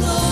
let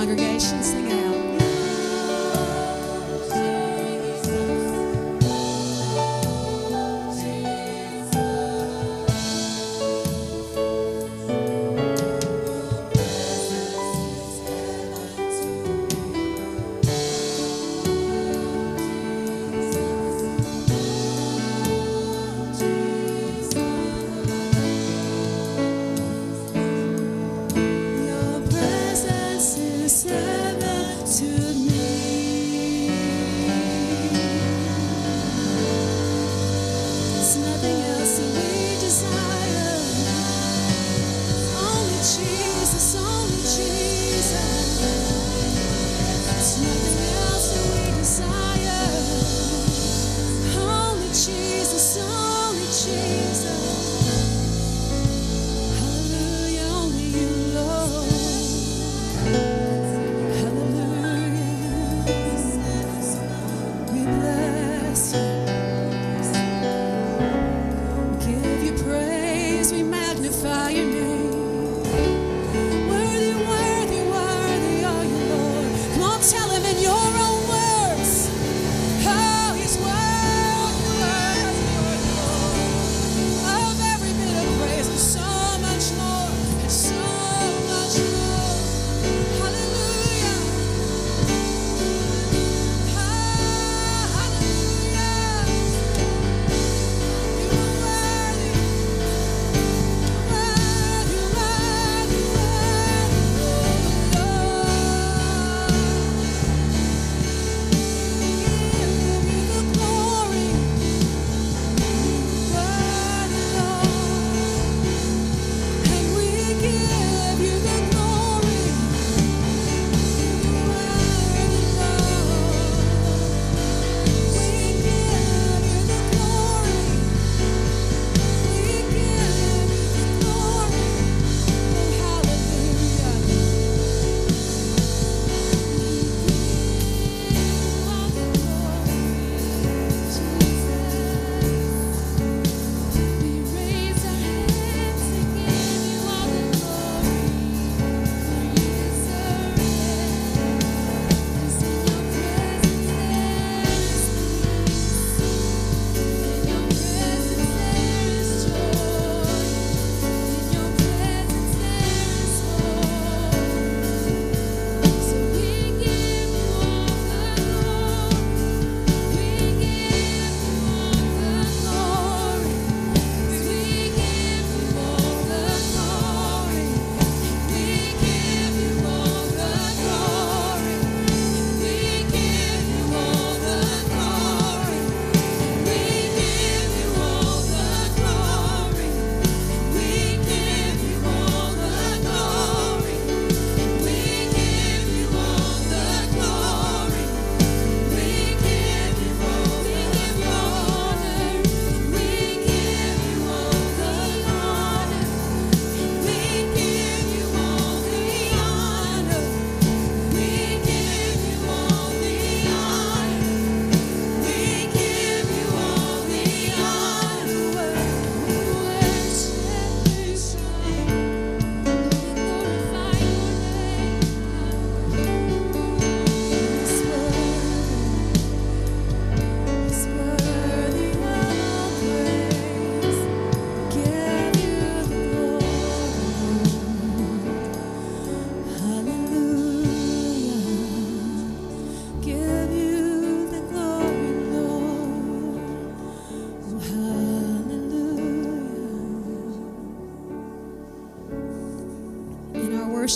congregation, sing it out.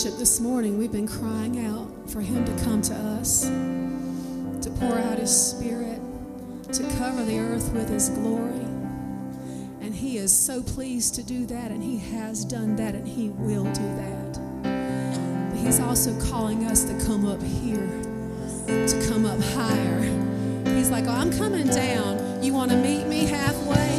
worship this morning, we've been crying out for Him to come to us, to pour out His Spirit, to cover the earth with His glory. And He is so pleased to do that, and He has done that, and He will do that. But He's also calling us to come up here, to come up higher. He's like, oh, I'm coming down. You want to meet me halfway?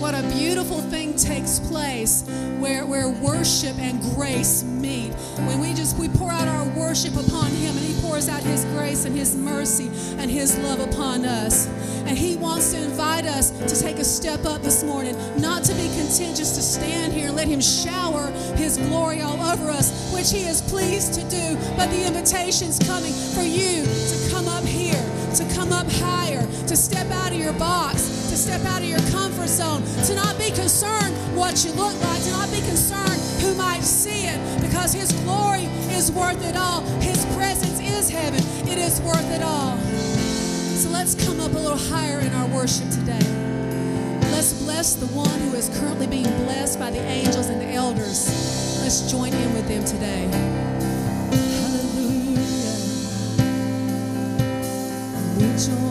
What a beautiful thing takes place where, where worship and grace meet. When we just we pour out our worship upon him and he pours out his grace and his mercy and his love upon us. And he wants to invite us to take a step up this morning, not to be content just to stand here and let him shower his glory all over us, which he is pleased to do. But the invitation's coming for you to come up here, to come up higher, to step out of your box, step out of your comfort zone, to not be concerned what you look like, to not be concerned who might see it, because his glory is worth it all. His presence is heaven. It is worth it all. So let's come up a little higher in our worship today. Let's bless the one who is currently being blessed by the angels and the elders. Let's join in with them today. Hallelujah.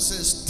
says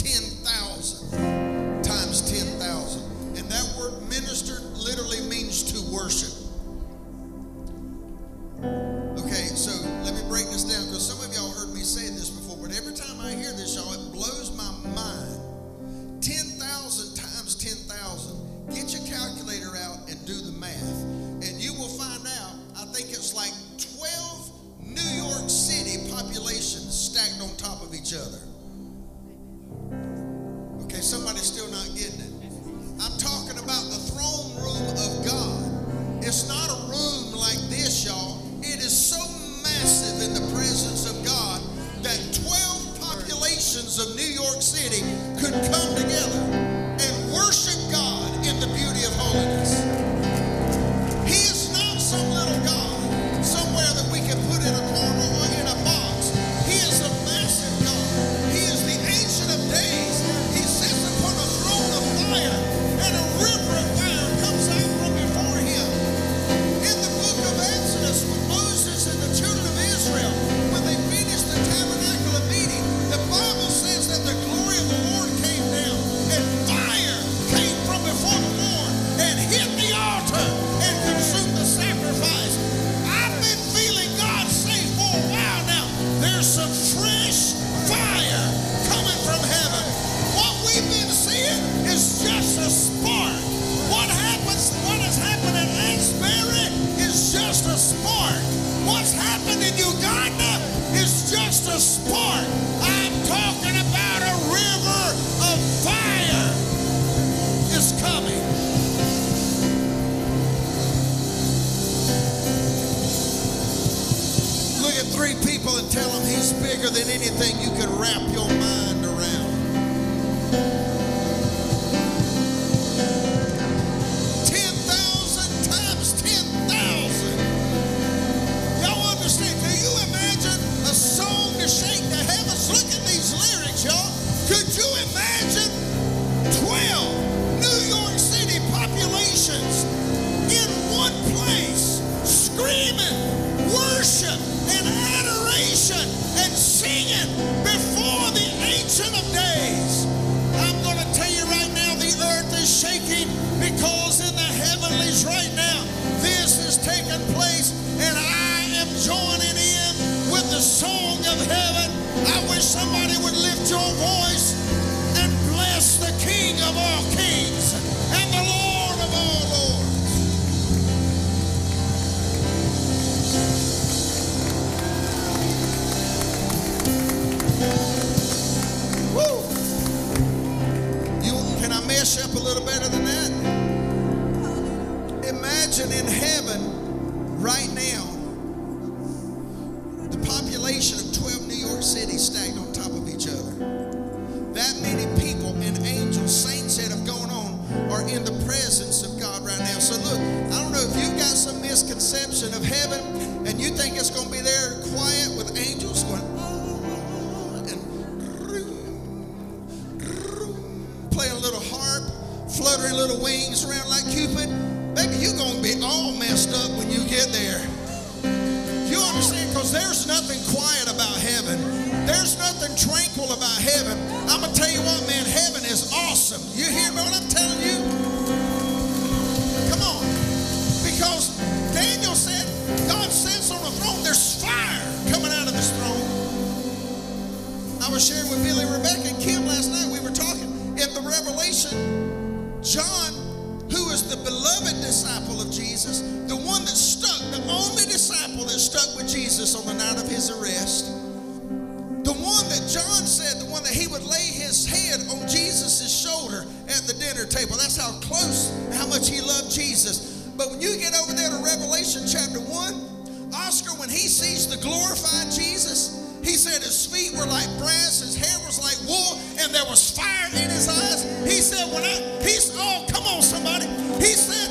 feet were like brass, his hair was like wool, and there was fire in his eyes. He said, When I, he said, oh, come on, somebody. He said,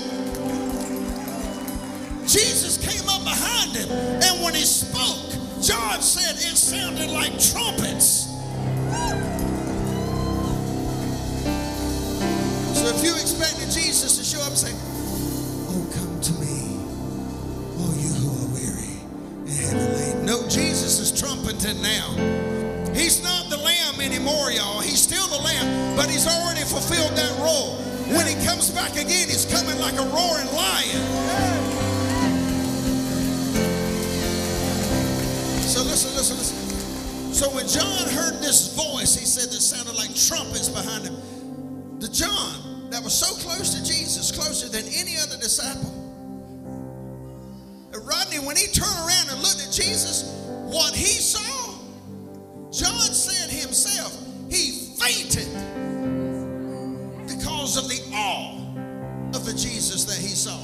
Jesus came up behind him, and when he spoke, John said it sounded like trumpets. So if you expected Jesus to show up and say, anointing now. He's not the lamb anymore, y'all. He's still the lamb, but he's already fulfilled that role. When he comes back again, he's coming like a roaring lion. So listen, listen, listen. So when John heard this voice, he said that sounded like trumpets behind him. The John that was so close to Jesus, closer than any other disciple. And Rodney, when he turned around and looked at Jesus, what he saw, John said himself, he fainted because of the awe of the Jesus that he saw.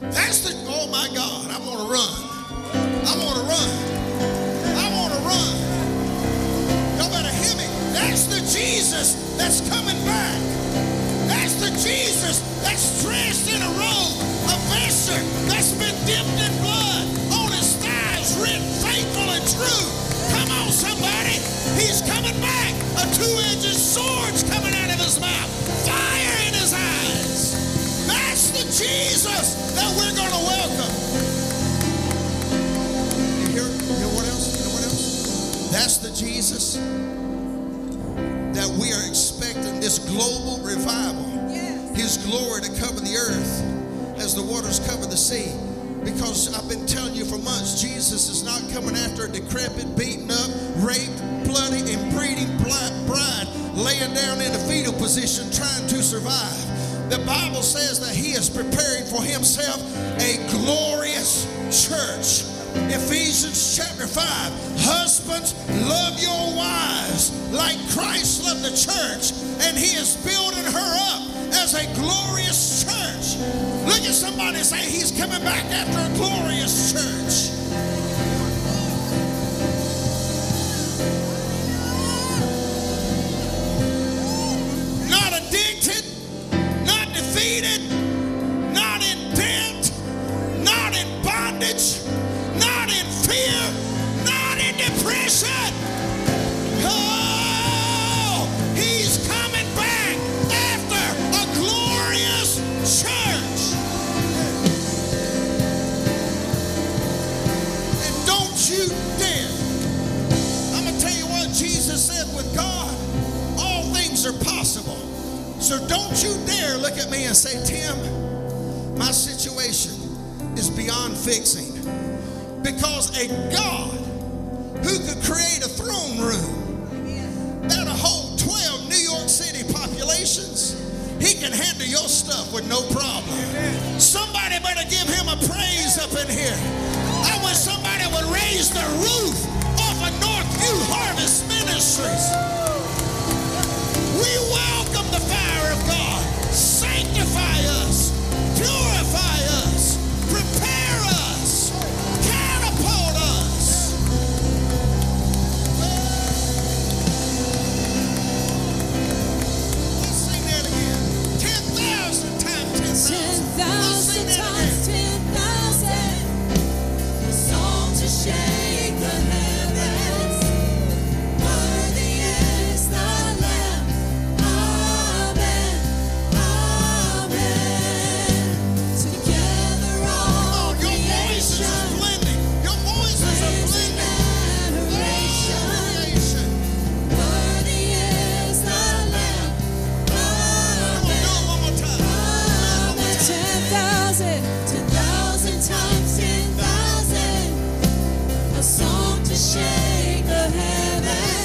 That's the, oh my God, I'm gonna run. I'm gonna run. I wanna run. Y'all better hear me. That's the Jesus that's coming back. That's the Jesus that we are expecting this global revival. His glory to cover the earth as the waters cover the sea. Because I've been telling you for months, Jesus is not coming after a decrepit, beaten up, raped, bloody, and breeding bride laying down in a fetal position trying to survive. The Bible says that he is preparing for himself a glorious church. Ephesians chapter 5. Husbands, love your wives like Christ loved the church, and he is building her up as a glorious church. Look at somebody say, He's coming back after a glorious church. Not addicted, not defeated, not in debt, not in bondage, depression. Oh, he's coming back after a glorious church. And don't you dare. I'm going to tell you what Jesus said with God, all things are possible. So don't you dare look at me and say, Tim, my situation is beyond fixing. Because a God who could create a throne room that'll hold 12 New York City populations, he can handle your stuff with no problem. Somebody better give him a praise up in here. I wish somebody would raise the roof off of Northview Harvest Ministries. We welcome the fire of God. Sanctify us, purify times shake the heavens.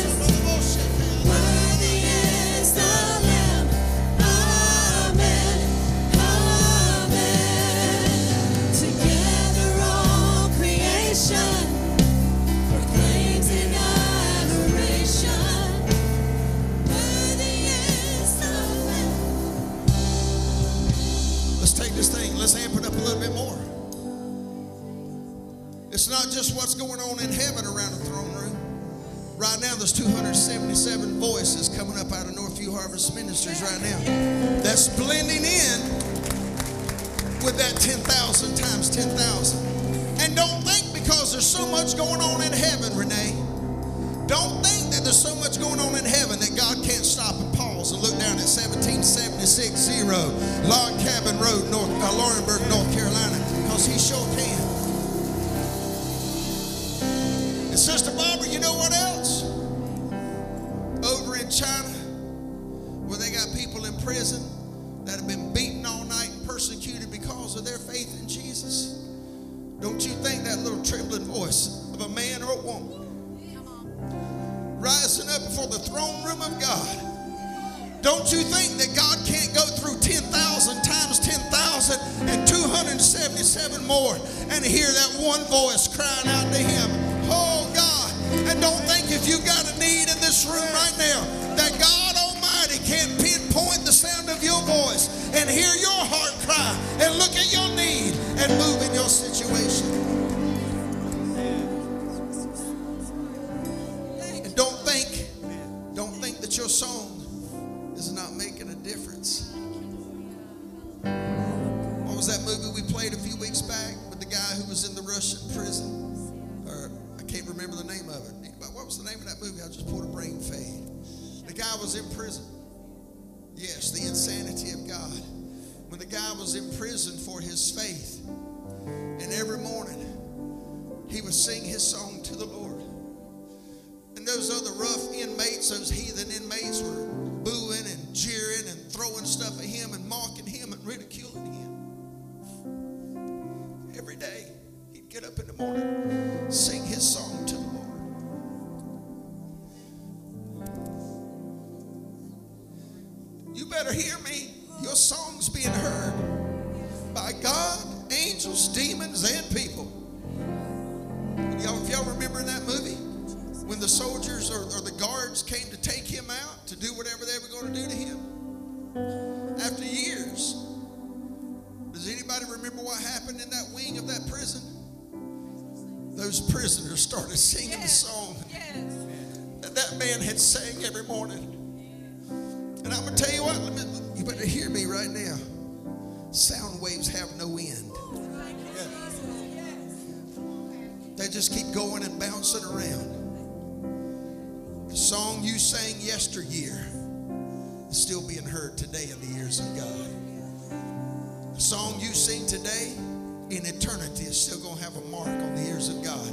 in eternity is still going to have a mark on the ears of God.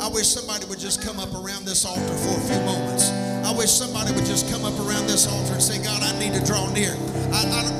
I wish somebody would just come up around this altar for a few moments. I wish somebody would just come up around this altar and say, God, I need to draw near. I, I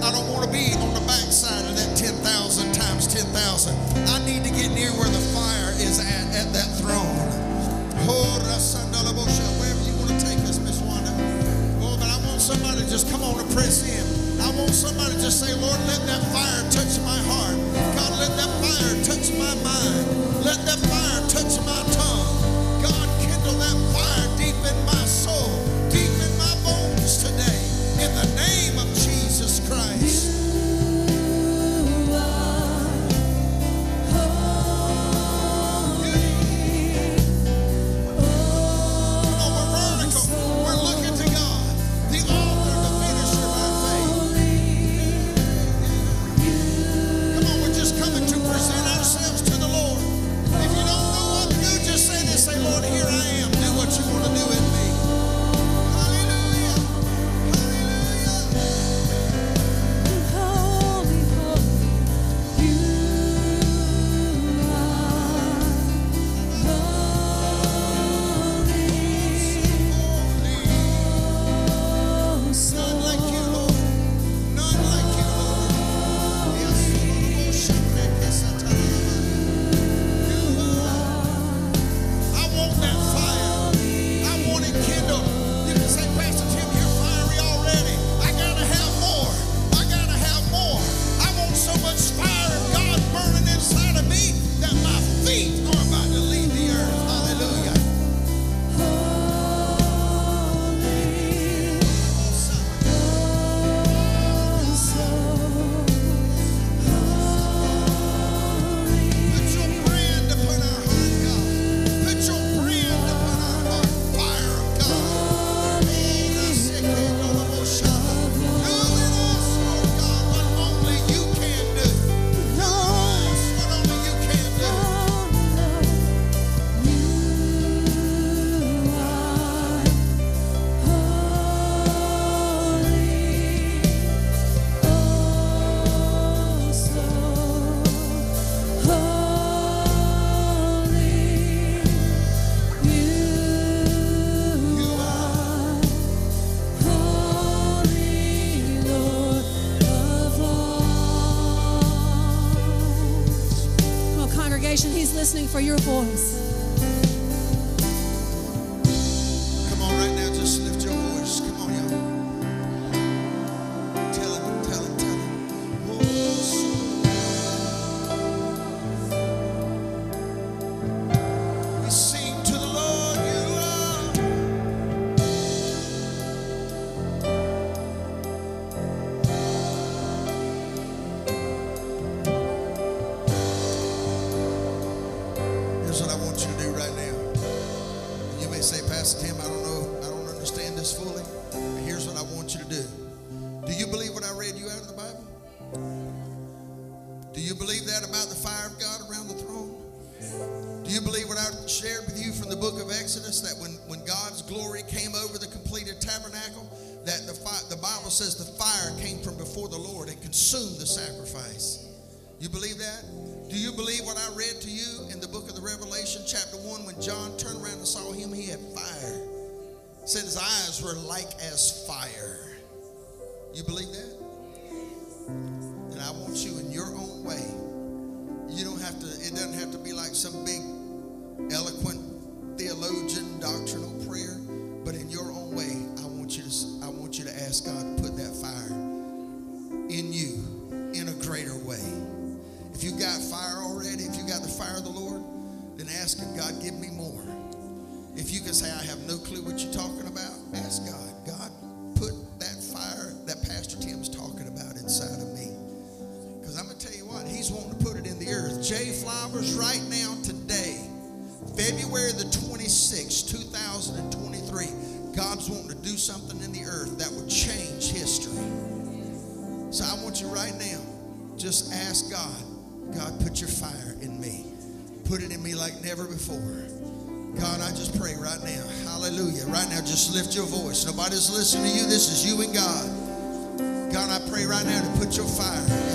for your voice. God, I just pray right now. Hallelujah. Right now, just lift your voice. Nobody's listening to you. This is you and God. God, I pray right now to put your fire.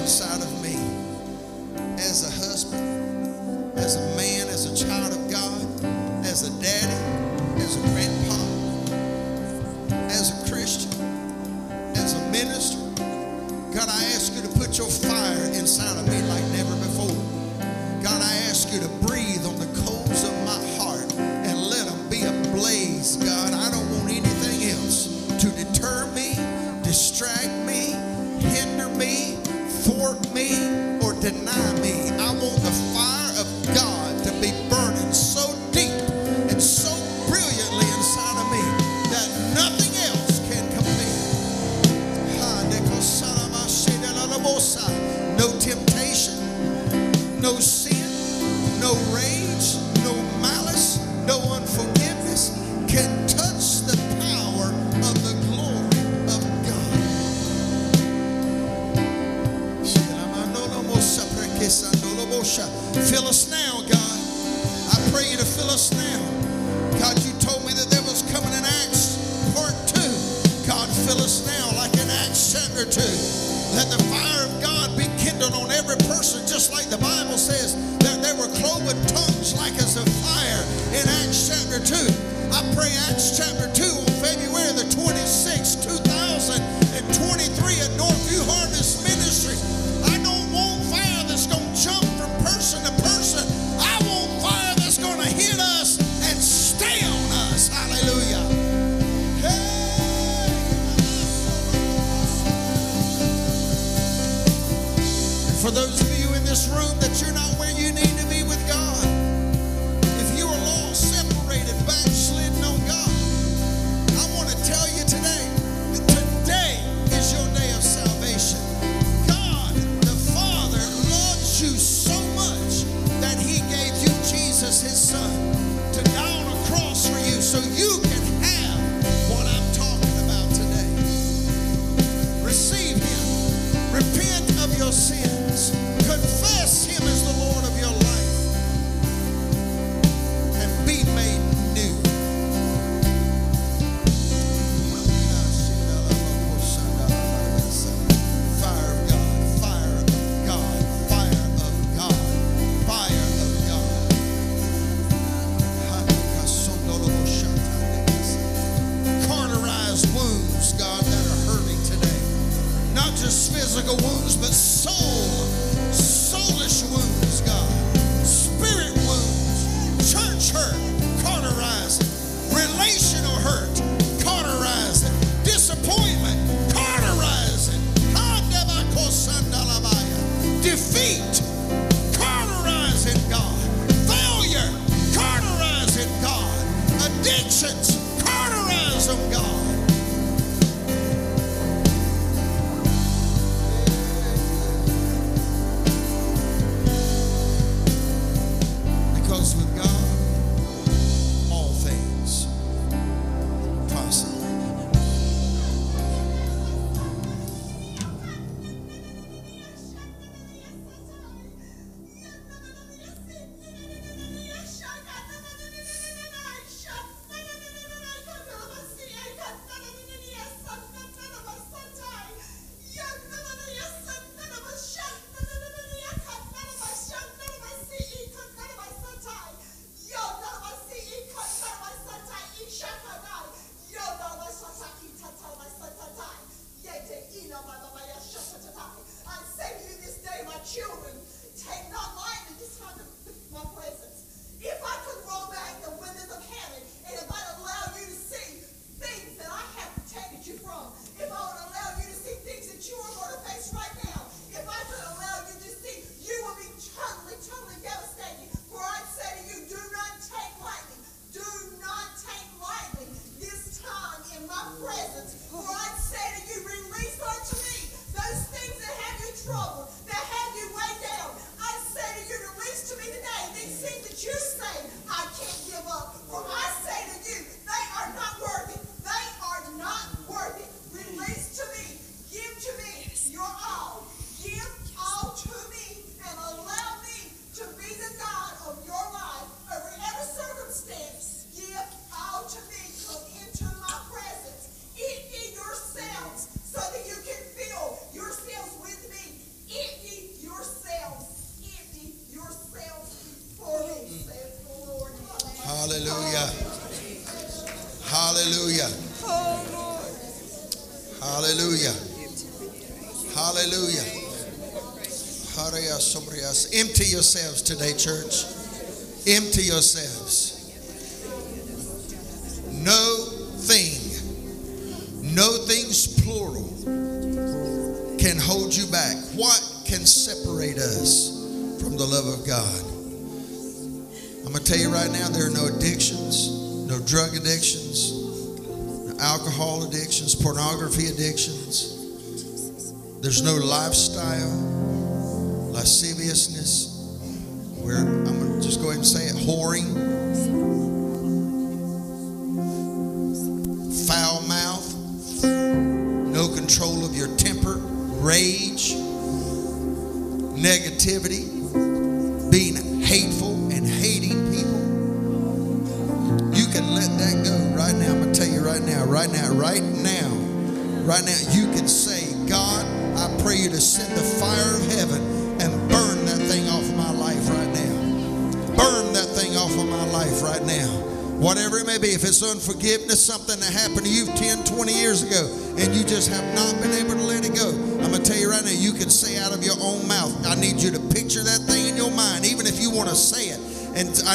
Hallelujah. Hallelujah. Hallelujah. Hallelujah. Empty yourselves today, church. Empty yourselves. tell you right now, there are no addictions, no drug addictions, no alcohol addictions, pornography addictions. There's no lifestyle.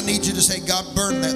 need you to say, God, burn that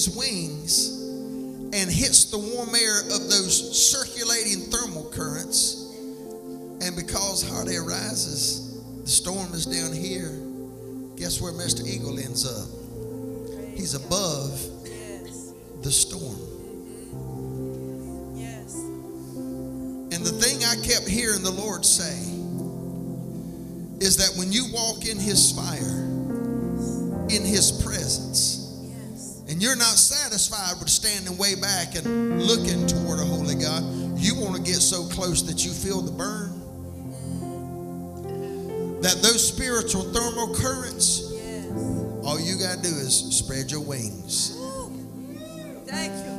his wings and hits the warm air of those circulating thermal currents. And because hot air rises, the storm is down here. Guess where Mr. Eagle ends up? He's above the storm. And the thing I kept hearing the Lord say is that when you walk in His fire, in His presence. And you're not satisfied with standing way back and looking toward a holy God, you want to get so close that you feel the burn. That those spiritual thermal currents, Yes. all you got to do is spread your wings. Thank you.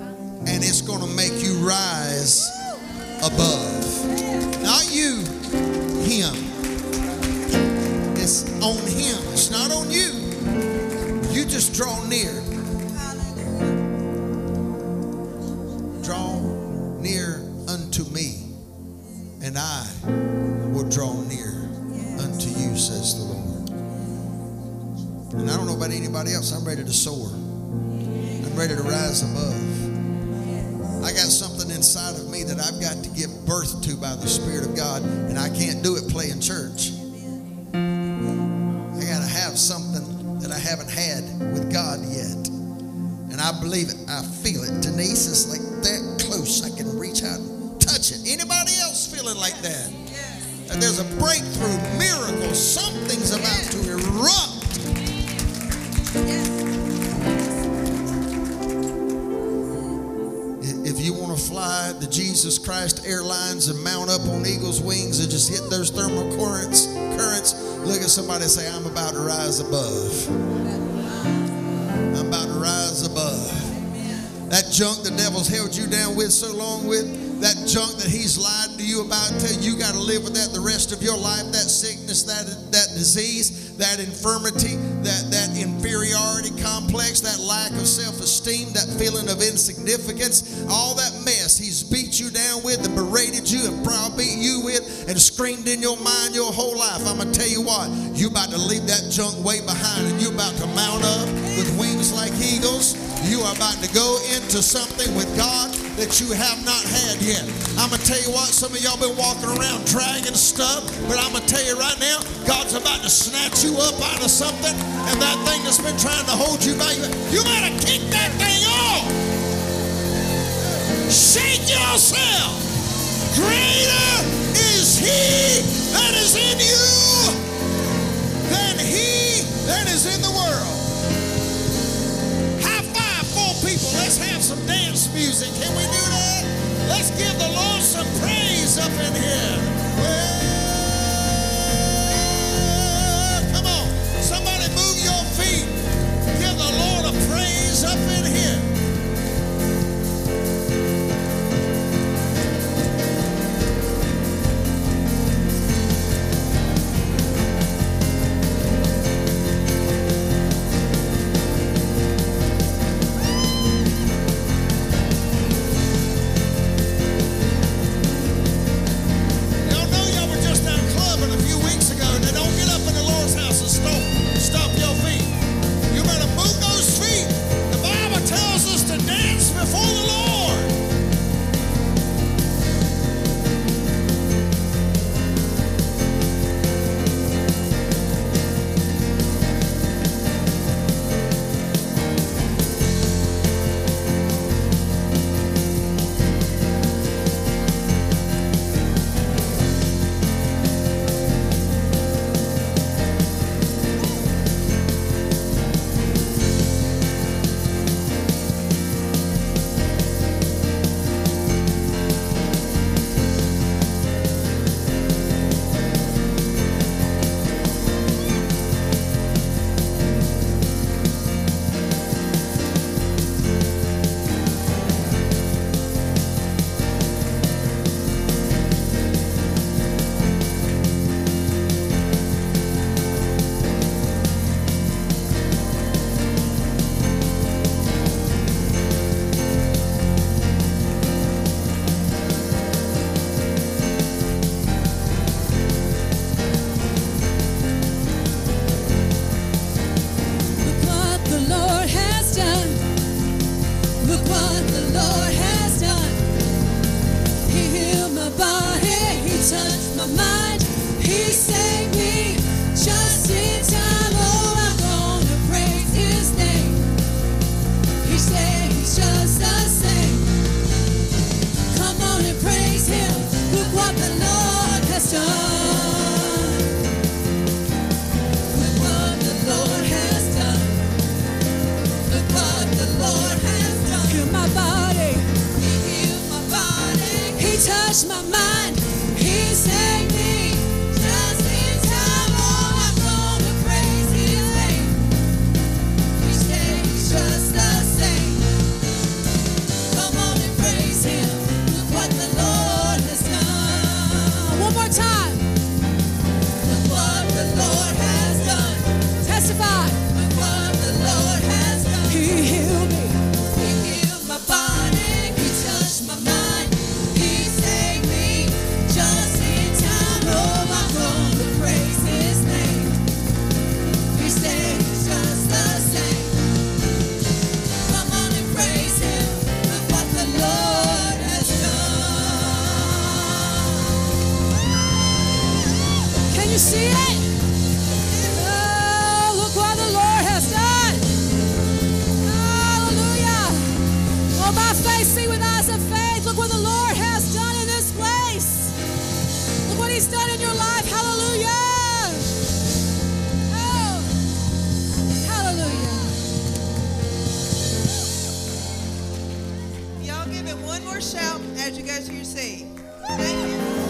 And it's going to make you rise above. Not you, Him. It's on Him. It's not on you. You just draw near. Anybody else. I'm ready to soar. I'm ready to rise above. I got something inside of me that I've got to give birth to by the Spirit of God, and I can't do it playing church. I got to have something that I haven't had with God yet. And I believe it. I feel it. Denise is like that close. I can reach out and touch it. Anybody else feeling like that? That there's a breakthrough, Jesus Christ Airlines and mount up on eagle's wings and just hit those thermal currents, currents, look at somebody say, I'm about to rise above. I'm about to rise above. That junk the devil's held you down with so long with, that junk that he's lied to you about, tell you you got to live with that the rest of your life, that sickness, that, that disease, that infirmity, that, that inferiority complex, that lack of self-esteem, that feeling of insignificance, all that mess he's beat you down with and berated you and browbeat you with and screamed in your mind your whole life. I'm going to tell you what, you about to leave that junk way behind and you about to mount up with wings like eagles. You are about to go into something with God that you have not had yet. I'm going to tell you what, some of y'all been walking around dragging stuff, but I'm going to tell you right now, God's about to snatch you up out of something, and that thing that's been trying to hold you back, you to kick that thing off. Shake yourself. Greater is He that is in you than He that is in the world. High five, four people. Let's have some dance music. Can we do that? Let's give the Lord some praise up in here. Well, up one more shout as you go to your. Thank you.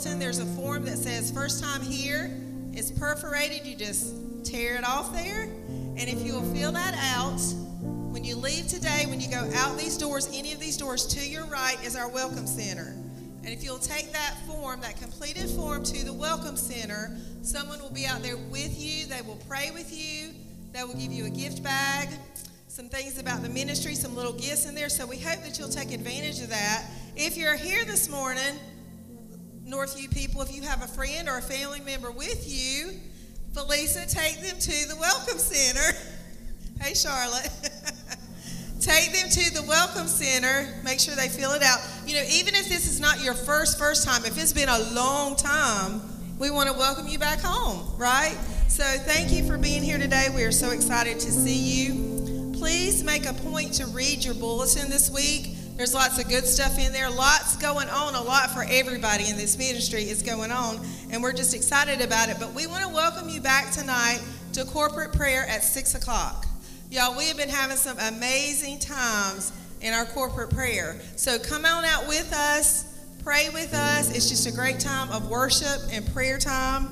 Bulletin, there's a form that says first time here. It's perforated. You just tear it off there. And if you will fill that out, when you leave today, when you go out these doors, any of these doors to your right is our Welcome Center. And if you'll take that form, that completed form to the Welcome Center, someone will be out there with you. They will pray with you. They will give you a gift bag, some things about the ministry, some little gifts in there. So we hope that you'll take advantage of that. If you're here this morning, Northview people, if you have a friend or a family member with you, Felisa, take them to the Welcome Center. Hey, Charlotte. Take them to the Welcome Center. Make sure they fill it out. You know, even if this is not your first, first time, if it's been a long time, we want to welcome you back home, right? So thank you for being here today. We are so excited to see you. Please make a point to read your bulletin this week. There's lots of good stuff in there, lots going on, a lot for everybody in this ministry is going on, and we're just excited about it. But we want to welcome you back tonight to corporate prayer at 6 o'clock. Y'all, we have been having some amazing times in our corporate prayer. So come on out with us, pray with us. It's just a great time of worship and prayer time.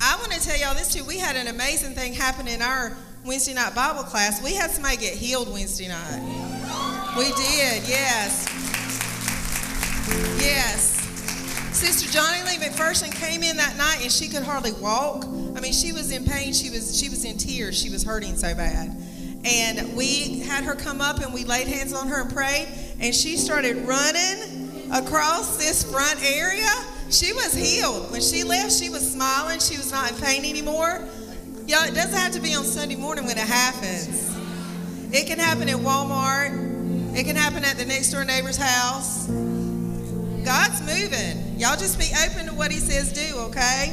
I want to tell y'all this too. We had an amazing thing happen in our Wednesday night Bible class. We had somebody get healed Wednesday night. We did, yes. Yes. Sister Johnny Lee McPherson came in that night and she could hardly walk. I mean, she was in pain. She was she was in tears. She was hurting so bad. And we had her come up and we laid hands on her and prayed. And she started running across this front area. She was healed. When she left, she was smiling. She was not in pain anymore. Y'all, it doesn't have to be on Sunday morning when it happens. It can happen at Walmart. It can happen at the next door neighbor's house. God's moving. Y'all just be open to what He says do, okay?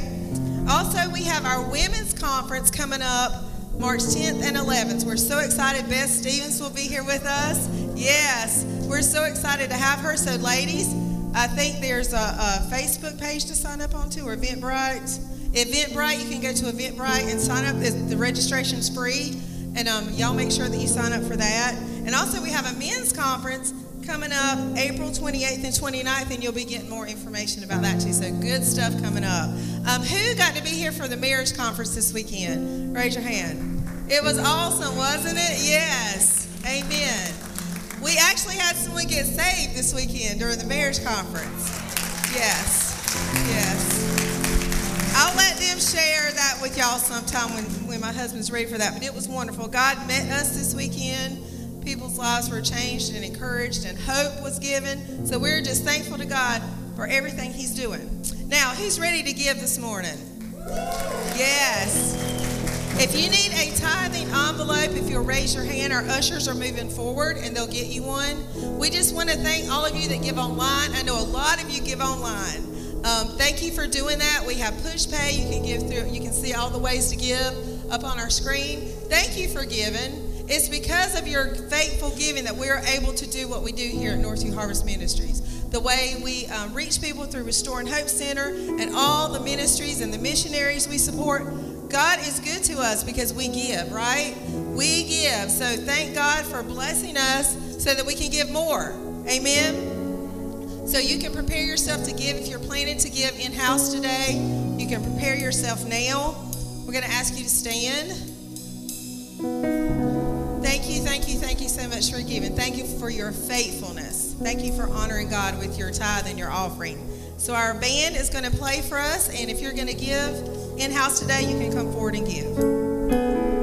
Also, we have our women's conference coming up March 10th and 11th. We're so excited. Beth Stevens will be here with us. Yes, we're so excited to have her. So, ladies, I think there's a, a Facebook page to sign up onto or Eventbrite. Eventbrite, you can go to Eventbrite and sign up. The registration's free. And um, y'all make sure that you sign up for that. And also, we have a men's conference coming up April 28th and 29th, and you'll be getting more information about that too. So, good stuff coming up. Um, who got to be here for the marriage conference this weekend? Raise your hand. It was awesome, wasn't it? Yes. Amen. We actually had someone get saved this weekend during the marriage conference. Yes. Yes. I'll let them share that with y'all sometime when, when my husband's ready for that. But it was wonderful. God met us this weekend. People's lives were changed and encouraged, and hope was given. So we're just thankful to God for everything He's doing. Now, who's ready to give this morning? Yes. If you need a tithing envelope, if you'll raise your hand, our ushers are moving forward and they'll get you one. We just want to thank all of you that give online. I know a lot of you give online. Um, thank you for doing that. We have Pushpay. You can give through. You can see all the ways to give up on our screen. Thank you for giving. It's because of your faithful giving that we're able to do what we do here at Northview Harvest Ministries. The way we um, reach people through Restoring Hope Center and all the ministries and the missionaries we support. God is good to us because we give, right? We give. So thank God for blessing us so that we can give more. Amen. So you can prepare yourself to give if you're planning to give in house today. You can prepare yourself now. We're going to ask you to stand. Thank you, thank you, thank you so much for giving. Thank you for your faithfulness. Thank you for honoring God with your tithe and your offering. So our band is going to play for us, and if you're going to give in house today, you can come forward and give.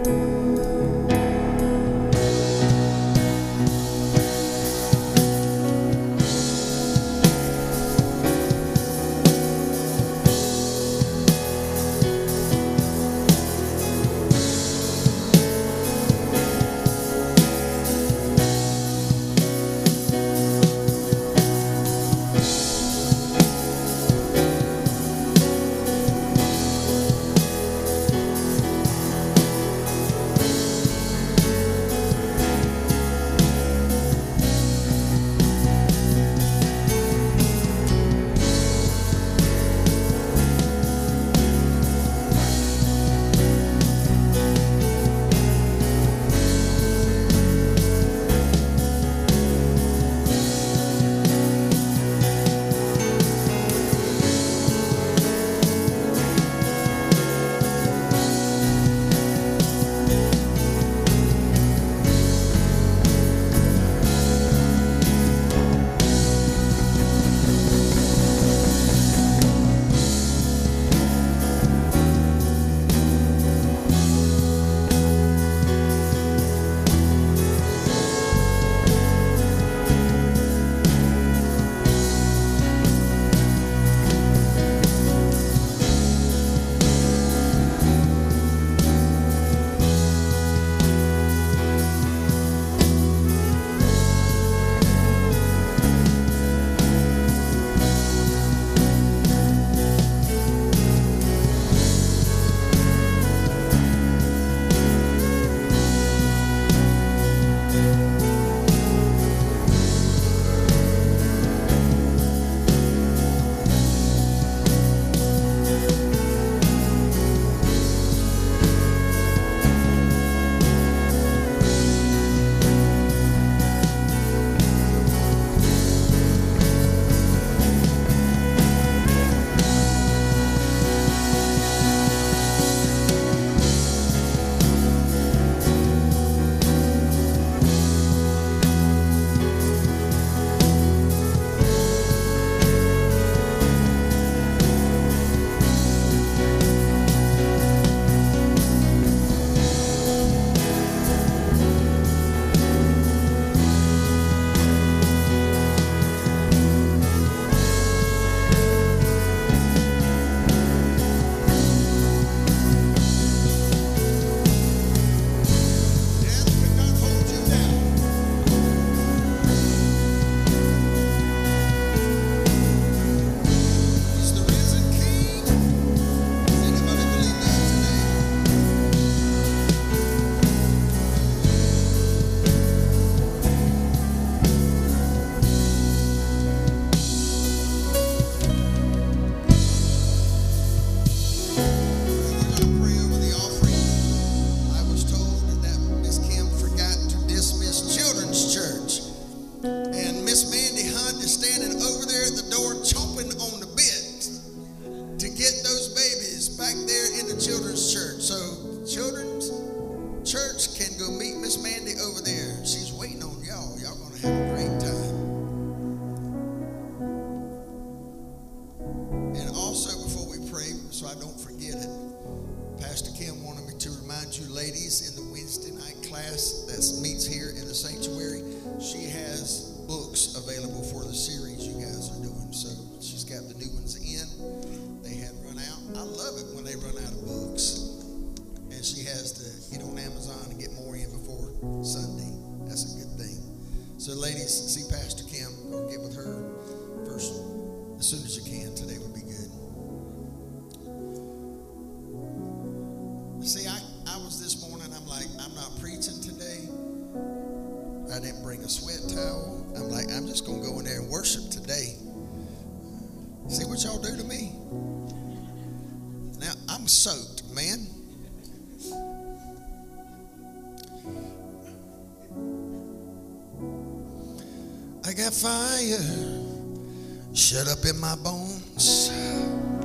Up in my bones.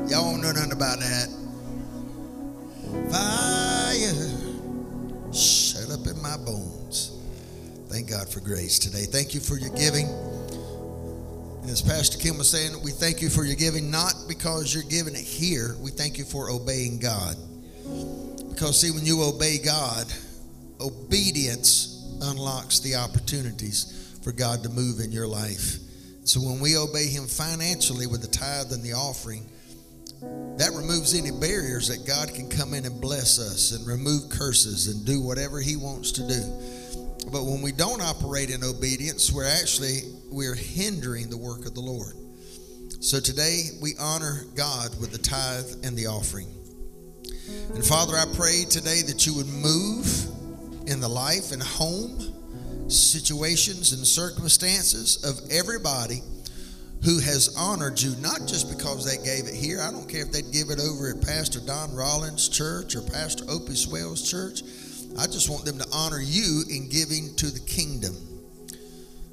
Y'all don't know nothing about that. Fire shut up in my bones. Thank God for grace today. Thank you for your giving. As Pastor Kim was saying, we thank you for your giving, not because you're giving it here. We thank you for obeying God. Because, see, when you obey God, obedience unlocks the opportunities for God to move in your life. So when we obey Him financially with the tithe and the offering, that removes any barriers that God can come in and bless us and remove curses and do whatever He wants to do. But when we don't operate in obedience, we're actually we're hindering the work of the Lord. So today we honor God with the tithe and the offering. And Father, I pray today that you would move in the life and home situations and circumstances of everybody who has honored you, not just because they gave it here. I don't care if they'd give it over at Pastor Don Rollins' church or Pastor Opie Swell's church. I just want them to honor you in giving to the kingdom.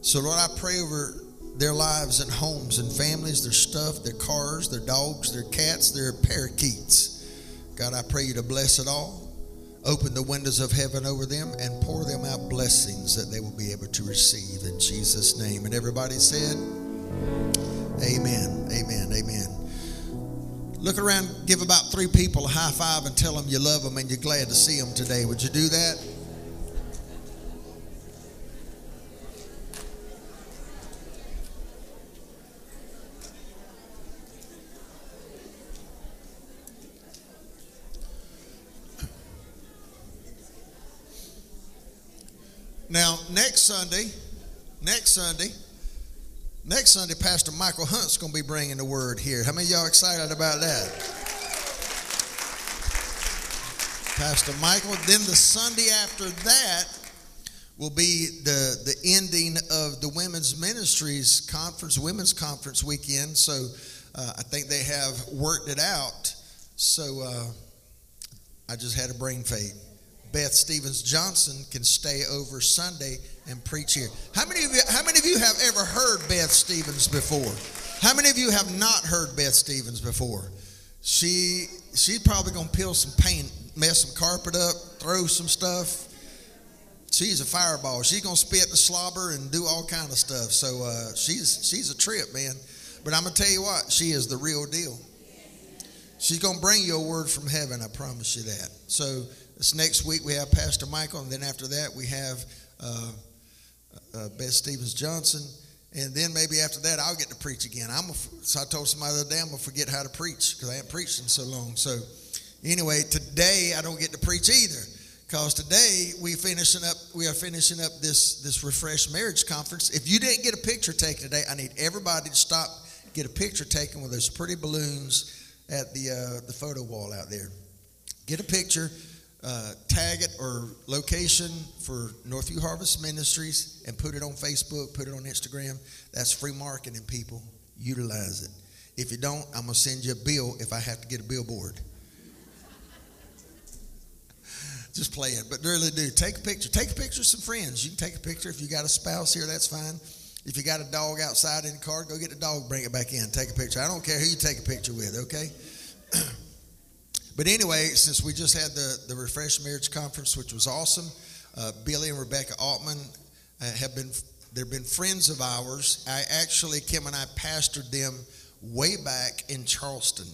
So, Lord, I pray over their lives and homes and families, their stuff, their cars, their dogs, their cats, their parakeets. God, I pray you to bless it all. Open the windows of heaven over them and pour them out blessings that they will be able to receive in Jesus' name. And everybody said, Amen, amen, amen. Look around, give about three people a high five and tell them you love them and you're glad to see them today. Would you do that? Now, next Sunday, next Sunday, next Sunday, Pastor Michael Hunt's going to be bringing the word here. How many of y'all excited about that? Pastor Michael. Then the Sunday after that will be the, the ending of the Women's Ministries Conference, Women's Conference weekend. So uh, I think they have worked it out. So uh, I just had a brain fade. Beth Stevens Johnson can stay over Sunday and preach here. How many of you how many of you have ever heard Beth Stevens before? How many of you have not heard Beth Stevens before? She she's probably gonna peel some paint, mess some carpet up, throw some stuff. She's a fireball. She's gonna spit the slobber and do all kind of stuff. So uh, she's she's a trip, man. But I'm gonna tell you what, she is the real deal. She's gonna bring you a word from heaven. I promise you that. So this next week we have Pastor Michael, and then after that we have uh, uh, Beth Stevens Johnson, and then maybe after that I'll get to preach again. I'm a, so I told somebody the other day I'm gonna forget how to preach because I haven't preached in so long. So anyway, today I don't get to preach either because today we finishing up we are finishing up this this refresh marriage conference. If you didn't get a picture taken today, I need everybody to stop get a picture taken with those pretty balloons at the uh, the photo wall out there. Get a picture uh, tag it or location for Northview Harvest Ministries and put it on Facebook, put it on Instagram. That's free marketing, people. Utilize it. If you don't, I'm going to send you a bill if I have to get a billboard. Just play it, but really do. Take a picture. Take a picture of some friends. You can take a picture. If you got a spouse here, that's fine. If you got a dog outside in the car, go get the dog, bring it back in. Take a picture. I don't care who you take a picture with, okay? But anyway, since we just had the, the Refresh Marriage Conference, which was awesome, uh, Billy and Rebecca Altman uh, have been, they've been friends of ours. I actually, Kim and I pastored them way back in Charleston.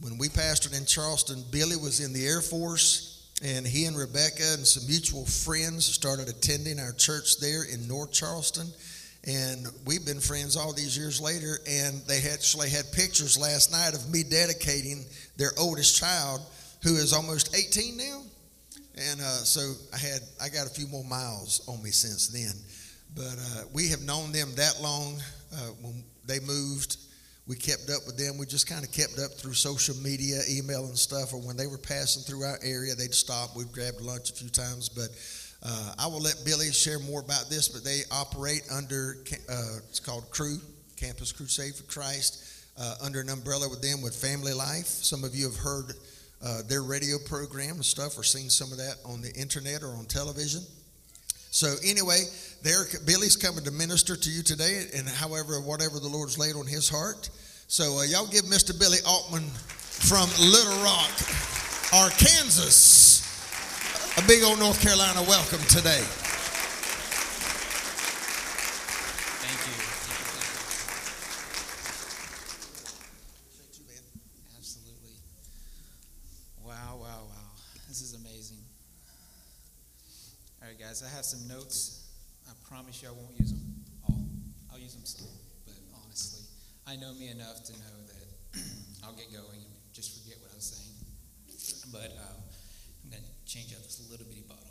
When we pastored in Charleston, Billy was in the Air Force, and he and Rebecca and some mutual friends started attending our church there in North Charleston. And we've been friends all these years later, and they actually had pictures last night of me dedicating their oldest child, who is almost 18 now. And uh, so I had I got a few more miles on me since then. but uh, we have known them that long. Uh, when they moved, we kept up with them. We just kind of kept up through social media, email, and stuff. Or when they were passing through our area, they'd stop. We'd grab lunch a few times. But uh, I will let Billy share more about this. But they operate under uh, it's called Cru Campus Crusade for Christ, uh, under an umbrella with them with Family Life. Some of you have heard uh, their radio program and stuff, or seen some of that on the internet or on television. So anyway, there Billy's coming to minister to you today, and however, whatever the Lord's laid on his heart. So uh, y'all give Mr. Billy Altman from Little Rock, Arkansas, a big old North Carolina welcome today. Thank you. Thank you, man. Absolutely. Wow, wow, wow. This is amazing. All right, guys, I have some notes. I promise you I won't use them all. I'll use them some, but honestly, I know me enough to know that I'll get going and just forget what I was saying. But um, I'm going to change out this little bitty bottle.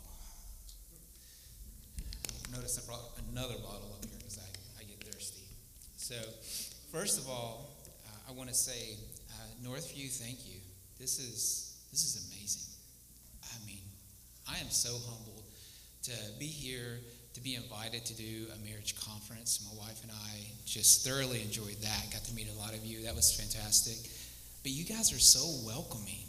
Notice I brought another bottle up here because I, I get thirsty. So, first of all, uh, I want to say, uh, Northview, thank you. This is this is amazing. I mean, I am so humbled to be here, to be invited to do a marriage conference. My wife and I just thoroughly enjoyed that. Got to meet a lot of you. That was fantastic. But you guys are so welcoming.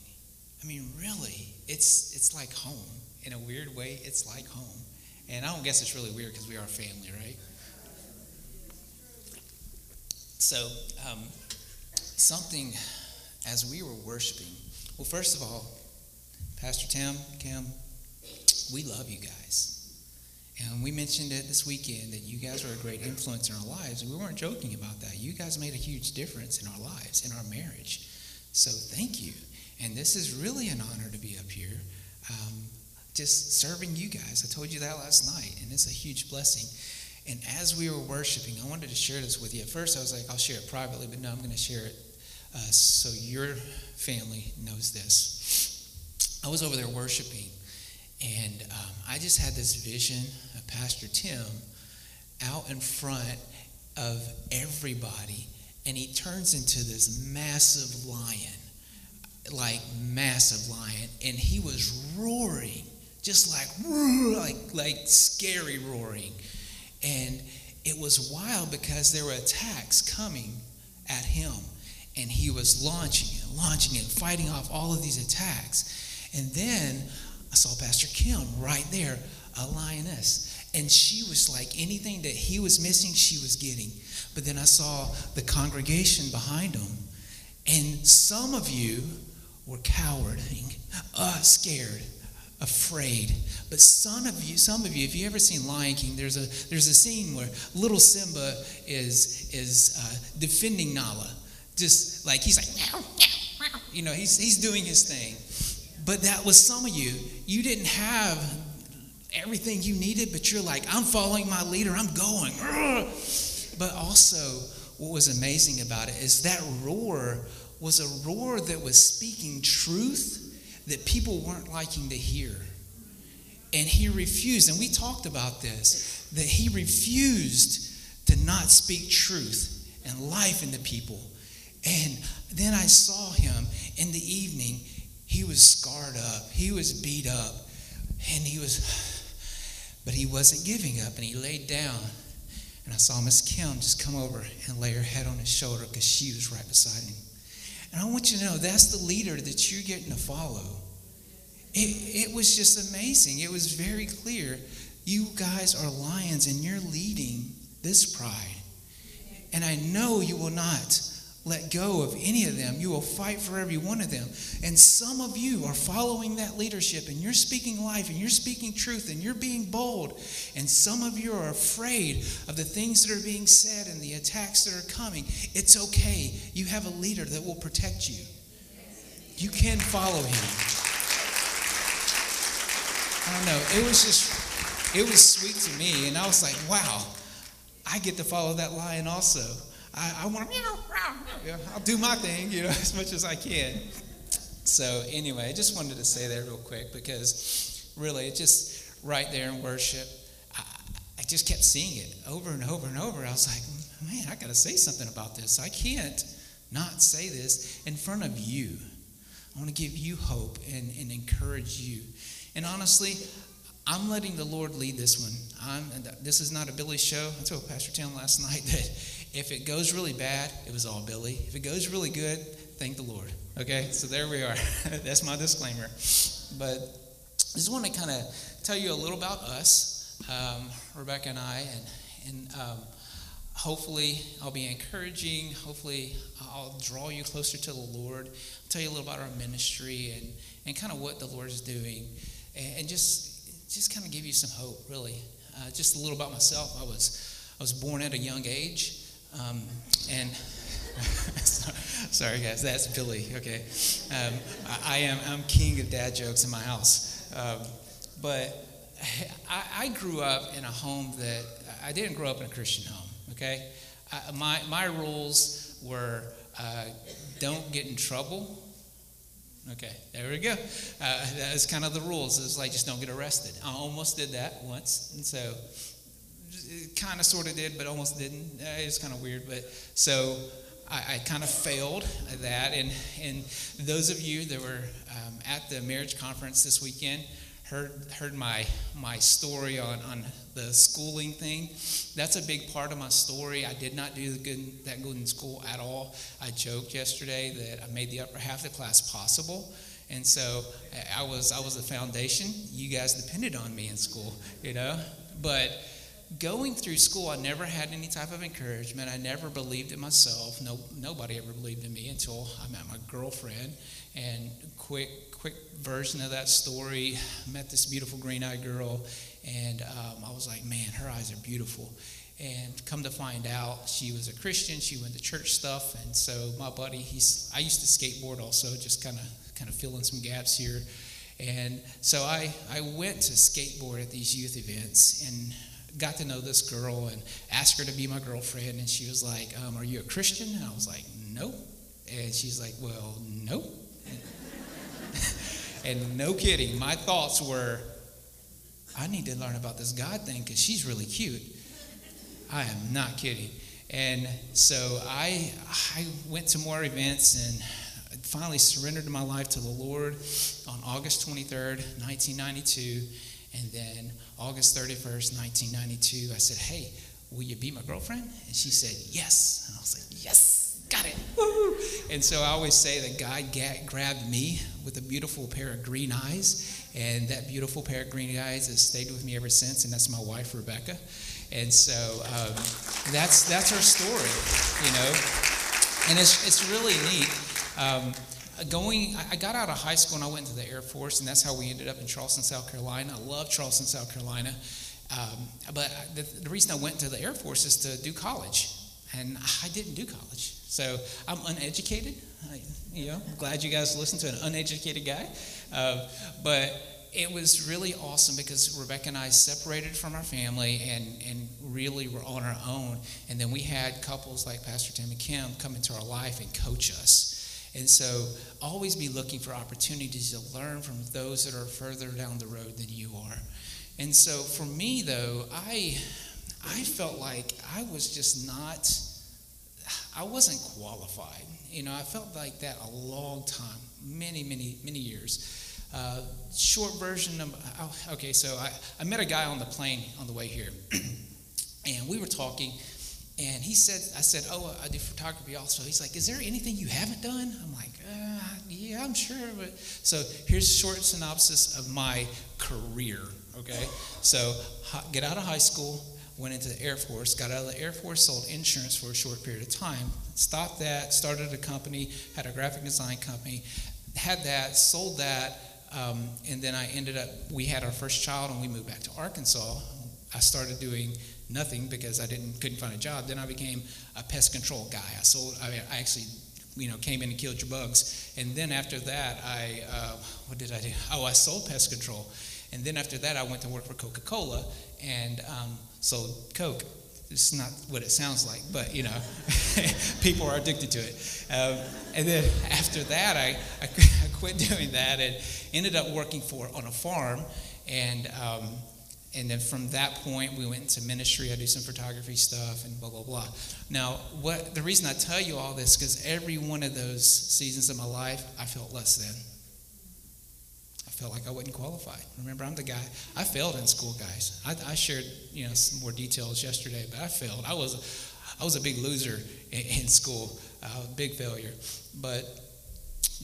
I mean, really, it's it's like home in a weird way. It's like home, and I don't guess it's really weird because we are family, right? So, um, something as we were worshiping. Well, first of all, Pastor Tim, Kim, we love you guys. And we mentioned it this weekend that you guys were a great influence in our lives. We weren't joking about that. You guys made a huge difference in our lives, in our marriage. So thank you. And this is really an honor to be up here, um, just serving you guys. I told you that last night, and it's a huge blessing. And as we were worshiping, I wanted to share this with you. At first, I was like, I'll share it privately, but no, I'm going to share it uh, so your family knows this. I was over there worshiping, and um, I just had this vision of Pastor Tim out in front of everybody, and he turns into this massive lion, like massive lion, and he was roaring, just like like like scary roaring, and it was wild because there were attacks coming at him, and he was launching it, launching it, fighting off all of these attacks, and then I saw Pastor Kim right there, a lioness. And she was like anything that he was missing, she was getting. But then I saw the congregation behind him. And some of you were cowering, uh, scared, afraid. But some of you, some of you, if you ever seen Lion King, there's a there's a scene where little Simba is is uh, defending Nala, just like he's like meow, meow, meow. you know he's he's doing his thing. But that was some of you. You didn't have everything you needed, but you're like, I'm following my leader, I'm going. But also, what was amazing about it is that roar was a roar that was speaking truth that people weren't liking to hear. And he refused, and we talked about this, that he refused to not speak truth and life into people. And then I saw him in the evening he was scarred up, he was beat up, and he was, but he wasn't giving up, and he laid down. And I saw Miss Kim just come over and lay her head on his shoulder because she was right beside him. And I want you to know that's the leader that you're getting to follow. It, it was just amazing. It was very clear. You guys are lions and you're leading this pride. And I know you will not let go of any of them. You will fight for every one of them. And some of you are following that leadership and you're speaking life and you're speaking truth and you're being bold. And some of you are afraid of the things that are being said and the attacks that are coming. It's okay. You have a leader that will protect you. You can follow him. I don't know. It was just, it was sweet to me. And I was like, wow, I get to follow that lion also. I, I want to, yeah, I'll do my thing, you know, as much as I can. So anyway, I just wanted to say that real quick because really, it's just right there in worship. I, I just kept seeing it over and over and over. I was like, man, I got to say something about this. I can't not say this in front of you. I want to give you hope and, and encourage you. And honestly, I'm letting the Lord lead this one. I'm, this is not a Billy show. I told Pastor Tim last night that if it goes really bad, it was all Billy. If it goes really good, thank the Lord. Okay, so there we are. That's my disclaimer. But I just want to kind of tell you a little about us, um, Rebecca and I, and, and um, hopefully I'll be encouraging. Hopefully I'll draw you closer to the Lord. I'll tell you a little about our ministry and, and kind of what the Lord is doing, and, just just kind of give you some hope, really. Uh, just a little about myself. I was I was born at a young age, um, and sorry guys, that's Billy. Okay, um, I, I, am I'm king of dad jokes in my house, um, but I, I, grew up in a home that I didn't grow up in a Christian home. Okay, I, my my rules were uh, don't get in trouble. Okay, there we go. Uh, that was kind of the rules. It's like just don't get arrested. I almost did that once, and so kind of sort of did, but almost didn't. Uh, it's kind of weird, but so I, I kind of failed at that. And and those of you that were um, at the marriage conference this weekend heard heard my my story on on the schooling thing. That's a big part of my story. I did not do good, that good in school at all. I joked yesterday that I made the upper half of the class possible. And so I was I was the foundation. You guys depended on me in school, you know. But going through school, I never had any type of encouragement. I never believed in myself. No, nobody ever believed in me until I met my girlfriend. And quick, quick version of that story, met this beautiful green-eyed girl, and um, I was like, man, her eyes are beautiful. And come to find out, she was a Christian. She went to church stuff, and so my buddy, he's I used to skateboard also, just kind of kind of filling some gaps here. And so I, I went to skateboard at these youth events and got to know this girl and asked her to be my girlfriend. And she was like, um, Are you a Christian? And I was like, Nope. And she's like, Well, nope. And no kidding, my thoughts were, I need to learn about this God thing because she's really cute. I am not kidding. And so I, I went to more events and finally surrendered my life to the Lord on August 23rd, 1992. And then August 31st, 1992, I said, Hey, will you be my girlfriend? And she said, Yes. And I was like, Yes, got it. Woo! And so I always say that God grabbed me with a beautiful pair of green eyes. And that beautiful pair of green eyes has stayed with me ever since. And that's my wife, Rebecca. And so um, that's, that's our story, you know. And it's, it's really neat. Um, going, I got out of high school and I went to the Air Force, and that's how we ended up in Charleston, South Carolina. I love Charleston, South Carolina. Um, but the, the, reason I went to the Air Force is to do college, and I didn't do college. So I'm uneducated. I, you know, I'm glad you guys listened to an uneducated guy. Uh, but it was really awesome because Rebecca and I separated from our family and, and really were on our own. And then we had couples like Pastor Tim and Kim come into our life and coach us. And so always be looking for opportunities to learn from those that are further down the road than you are. And so for me though, I I felt like I was just not I wasn't qualified. You know, I felt like that a long time, many, many, many years. Uh, short version of oh, okay, so I, I met a guy on the plane on the way here, and we were talking, and he said, I said, oh, I do photography also. He's like, is there anything you haven't done? I'm like, uh, yeah, I'm sure. But so here's a short synopsis of my career. Okay, so get out of high school, went into the Air Force, got out of the Air Force, sold insurance for a short period of time, stopped that, started a company, had a graphic design company, had that, sold that, um, and then I ended up, we had our first child and we moved back to Arkansas. I started doing nothing because I didn't couldn't find a job. Then I became a pest control guy. I sold. I, I actually, you know, came in and killed your bugs. And then after that, I uh, what did I do? Oh, I sold pest control. And then after that, I went to work for Coca Cola and um, sold Coke. It's not what it sounds like, but you know, people are addicted to it. Um, and then after that, I, I, I, quit doing that and ended up working for on a farm and um, and then from that point, we went into ministry. I do some photography stuff and blah blah blah. Now, what the reason I tell you all this because every one of those seasons of my life, I felt less than. Felt like I wasn't qualified. Remember, I'm the guy. I failed in school, guys. I, I shared you know some more details yesterday, but I failed. I was I was a big loser in, in school, uh, big failure. But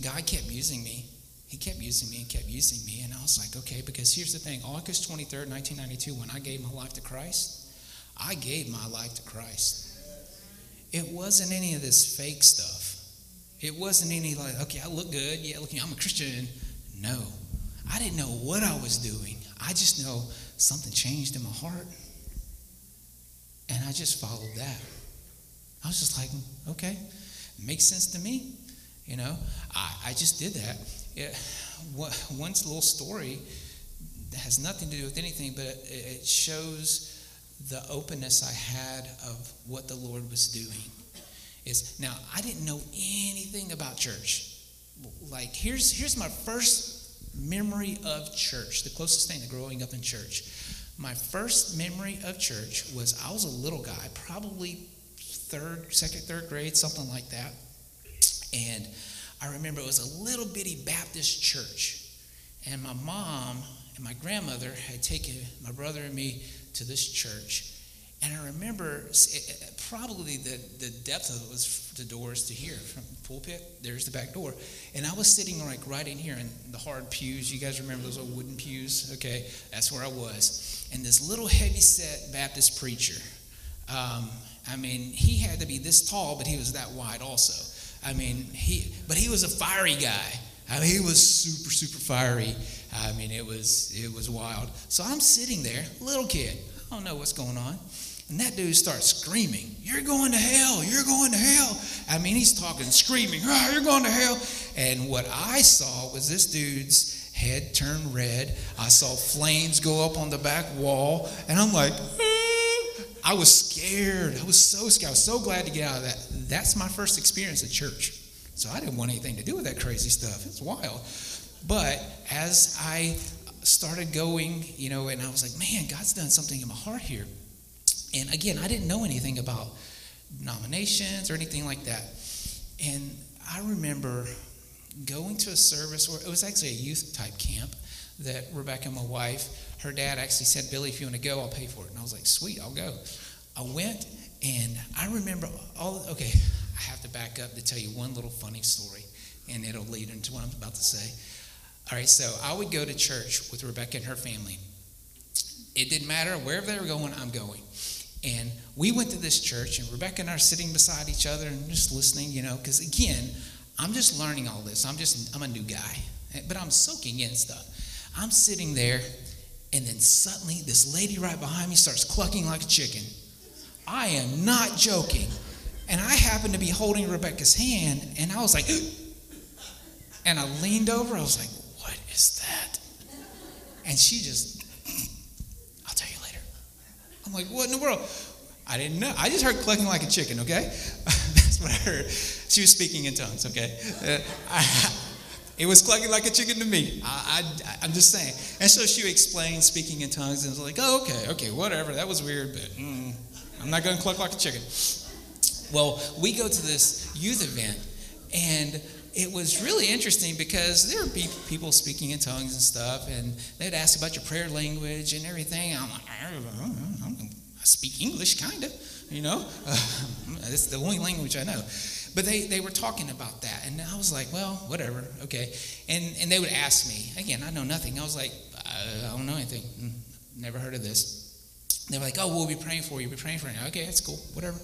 God kept using me. He kept using me and kept using me. And I was like, okay, because here's the thing August 23rd, 1992, when I gave my life to Christ, I gave my life to Christ. It wasn't any of this fake stuff. It wasn't any like, okay, I look good. Yeah, look, I'm a Christian. No. I didn't know what I was doing. I just know something changed in my heart. And I just followed that. I was just like, okay, makes sense to me. You know, I, I just did that. It, one little story has nothing to do with anything, but it, it shows the openness I had of what the Lord was doing. Is now I didn't know anything about church. Like here's here's my first memory of church. The closest thing to growing up in church. My first memory of church was I was a little guy, probably third, second, third grade, something like that. And I remember it was a little bitty Baptist church. And my mom and my grandmother had taken my brother and me to this church. And I remember it, eh, eh, eh, probably the, the depth of it was the doors to here from the pulpit. There's the back door. And I was sitting like right in here in the hard pews. You guys remember those old wooden pews? Okay, that's where I was. And this little heavy set Baptist preacher. Um, I mean, he had to be this tall, but he was that wide also. I mean, he, but he was a fiery guy. I mean, he was super, super fiery. I mean, it was, it was wild. So I'm sitting there, little kid. I don't know what's going on. And that dude starts screaming, You're going to hell. You're going to hell. I mean, he's talking, screaming, oh, You're going to hell. And what I saw was this dude's head turn red. I saw flames go up on the back wall. And I'm like, ah. I was scared. I was so scared. I was so glad to get out of that. That's my first experience at church. So I didn't want anything to do with that crazy stuff. It's wild. But as I started going, you know, and I was like, man, God's done something in my heart here. And again, I didn't know anything about nominations or anything like that. And I remember going to a service, where it was actually a youth type camp that Rebecca, my wife, her dad actually said, Billy, if you want to go, I'll pay for it. And I was like, sweet, I'll go. I went, and I remember all, okay, I have to back up to tell you one little funny story, and it'll lead into what I'm about to say. All right, so I would go to church with Rebecca and her family. It didn't matter wherever they were going, I'm going. And we went to this church, and Rebecca and I are sitting beside each other and just listening, you know, because again, I'm just learning all this. I'm just, I'm a new guy, but I'm soaking in stuff. I'm sitting there, and then suddenly this lady right behind me starts clucking like a chicken. I am not joking. And I happened to be holding Rebecca's hand, and I was like, and I leaned over. I was like, what is that? And she just, I'll tell you later. I'm like, what in the world? I didn't know. I just heard clucking like a chicken, okay? That's what I heard. She was speaking in tongues, okay? Uh, it was clucking like a chicken to me. I, am just saying. And so she explained speaking in tongues, and was like, oh, okay, okay, whatever. That was weird, but mm, I'm not going to cluck like a chicken. Well, we go to this youth event, and it was really interesting because there were people speaking in tongues and stuff, and they'd ask about your prayer language and everything. I'm like, I speak English, kind of, you know. Uh, it's the only language I know. But they, they were talking about that, and I was like, well, whatever, okay. And and they would ask me again. I know nothing. I was like, I, I don't know anything. Never heard of this. They were like, oh, we'll be praying for you. We'll be praying for you. Okay, that's cool. Whatever.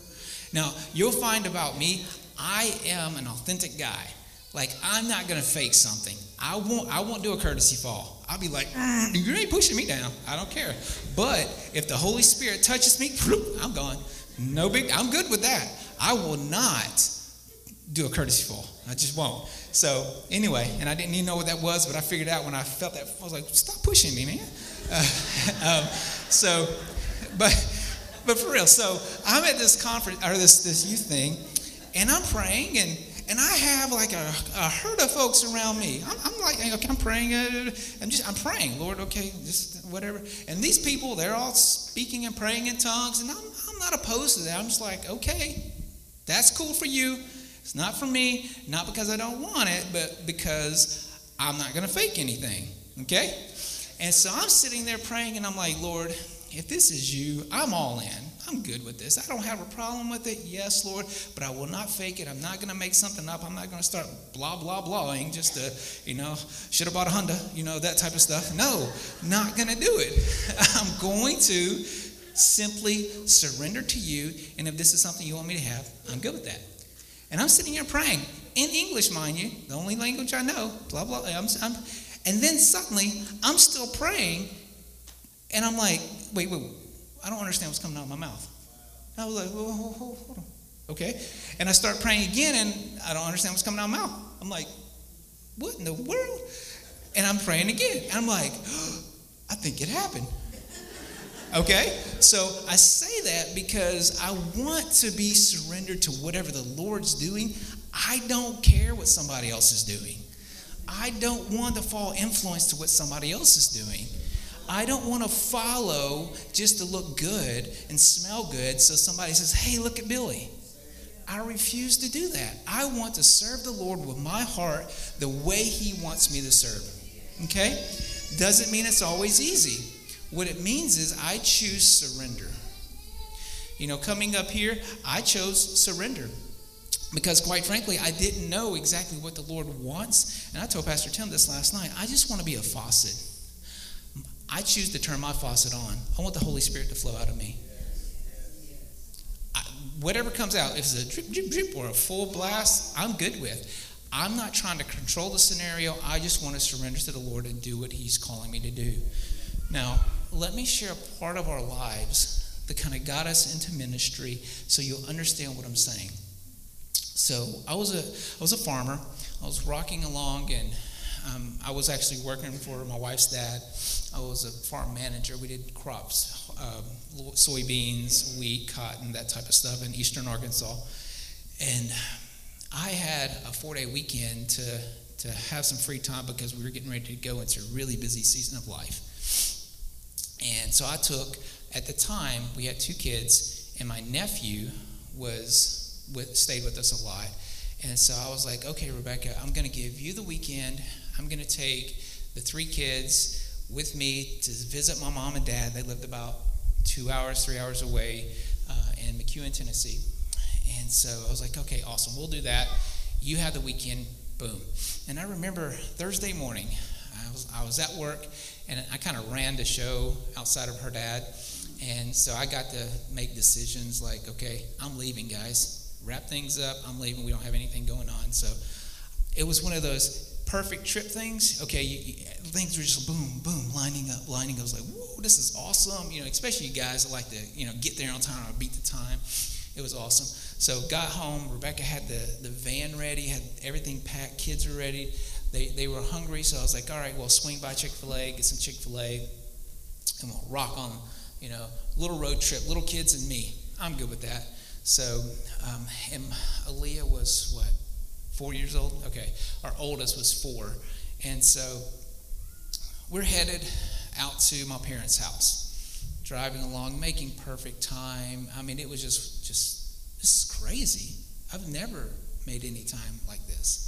Now, you'll find about me, I am an authentic guy. Like, I'm not going to fake something. I won't, I won't do a courtesy fall. I'll be like, mm, you ain't pushing me down. I don't care. But if the Holy Spirit touches me, I'm gone. No big, I'm good with that. I will not do a courtesy fall. I just won't. So, anyway, and I didn't even know what that was, but I figured out when I felt that, I was like, stop pushing me, man. Uh, um, so, but but for real, so I'm at this conference or this this youth thing, and I'm praying, and and I have like a, a herd of folks around me. I'm, I'm like, okay, I'm praying. uh, I'm just, I'm praying, Lord. Okay, just whatever. And these people, they're all speaking and praying in tongues, and I'm, I'm not opposed to that. I'm just like, okay, that's cool for you. It's not for me. Not because I don't want it, but because I'm not going to fake anything. Okay. And so I'm sitting there praying, and I'm like, Lord, if this is you, I'm all in. I'm good with this. I don't have a problem with it. Yes, Lord, but I will not fake it. I'm not going to make something up. I'm not going to start blah, blah, blahing just to, you know, should have bought a Honda, you know, that type of stuff. No, not going to do it. I'm going to simply surrender to you. And if this is something you want me to have, I'm good with that. And I'm sitting here praying in English, mind you, the only language I know, blah, blah. I'm, I'm, and then suddenly I'm still praying, and I'm like, wait, wait, I don't understand what's coming out of my mouth. I was like, whoa, whoa, whoa, hold on. Okay. And I start praying again, and I don't understand what's coming out of my mouth. I'm like, what in the world? And I'm praying again. And I'm like, I think it happened. Okay? So I say that because I want to be surrendered to whatever the Lord's doing. I don't care what somebody else is doing. I don't want to fall influence to what somebody else is doing. I don't want to follow just to look good and smell good so somebody says, hey, look at Billy. I refuse to do that. I want to serve the Lord with my heart the way He wants me to serve. Okay? Doesn't mean it's always easy. What it means is I choose surrender. You know, coming up here, I chose surrender because quite frankly i didn't know exactly what the lord wants and i told pastor tim this last night i just want to be a faucet i choose to turn my faucet on. I want the holy spirit to flow out of me. I, whatever comes out if it's a drip drip drip or a full blast i'm good with. I'm not trying to control the scenario. I just want to surrender to the lord and do what he's calling me to do. Now let me share a part of our lives that kind of got us into ministry so you'll understand what i'm saying. So I was a I was a farmer. I was rocking along, and um, I was actually working for my wife's dad. I was a farm manager. We did crops, um, soybeans, wheat, cotton, that type of stuff in eastern Arkansas. And I had a four-day weekend to to have some free time because we were getting ready to go into a really busy season of life. And so I took, at the time, we had two kids, and my nephew was with, stayed with us a lot. And so I was like, okay, Rebecca, I'm going to give you the weekend. I'm going to take the three kids with me to visit my mom and dad. They lived about two hours, three hours away uh, in McEwen, Tennessee. And so I was like, okay, awesome, we'll do that. You have the weekend, boom. And I remember Thursday morning, I was, I was at work and I kind of ran the show outside of her dad. And so I got to make decisions like, okay, I'm leaving, guys wrap things up. I'm leaving. We don't have anything going on. So it was one of those perfect trip things. Okay, you, you, things were just boom, boom, lining up, lining up. I was like, whoa, this is awesome. You know, especially you guys that like to, you know, get there on time or beat the time. It was awesome. So got home. Rebecca had the, the van ready, had everything packed. Kids were ready. They, they were hungry. So I was like, all right, well, swing by Chick fil A, get some Chick fil A, and we'll rock on, you know, little road trip, little kids and me. I'm good with that. So, um, and Aaliyah was what, four years old? Okay. Our oldest was four. And so we're headed out to my parents' house, driving along, making perfect time. I mean, it was just, just, this is crazy. I've never made any time like this.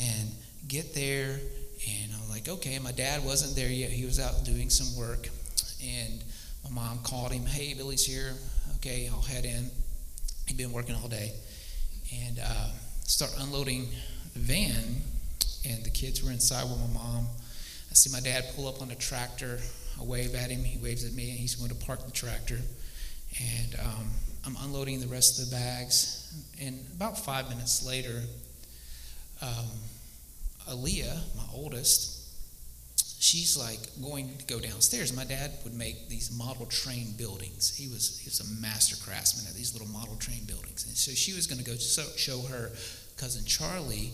And get there, and I'm like, okay, my dad wasn't there yet. He was out doing some work. And my mom called him, hey, Billy's here. Okay, I'll head in. He'd been working all day. And uh, start unloading the van, and the kids were inside with my mom. I see my dad pull up on a tractor. I wave at him. He waves at me, and he's going to park the tractor. And um, I'm unloading the rest of the bags. And about five minutes later, um, Aaliyah, my oldest, she's like going to go downstairs. My dad would make these model train buildings. He was he was a master craftsman at these little model train buildings, and so she was going to go show, show her cousin Charlie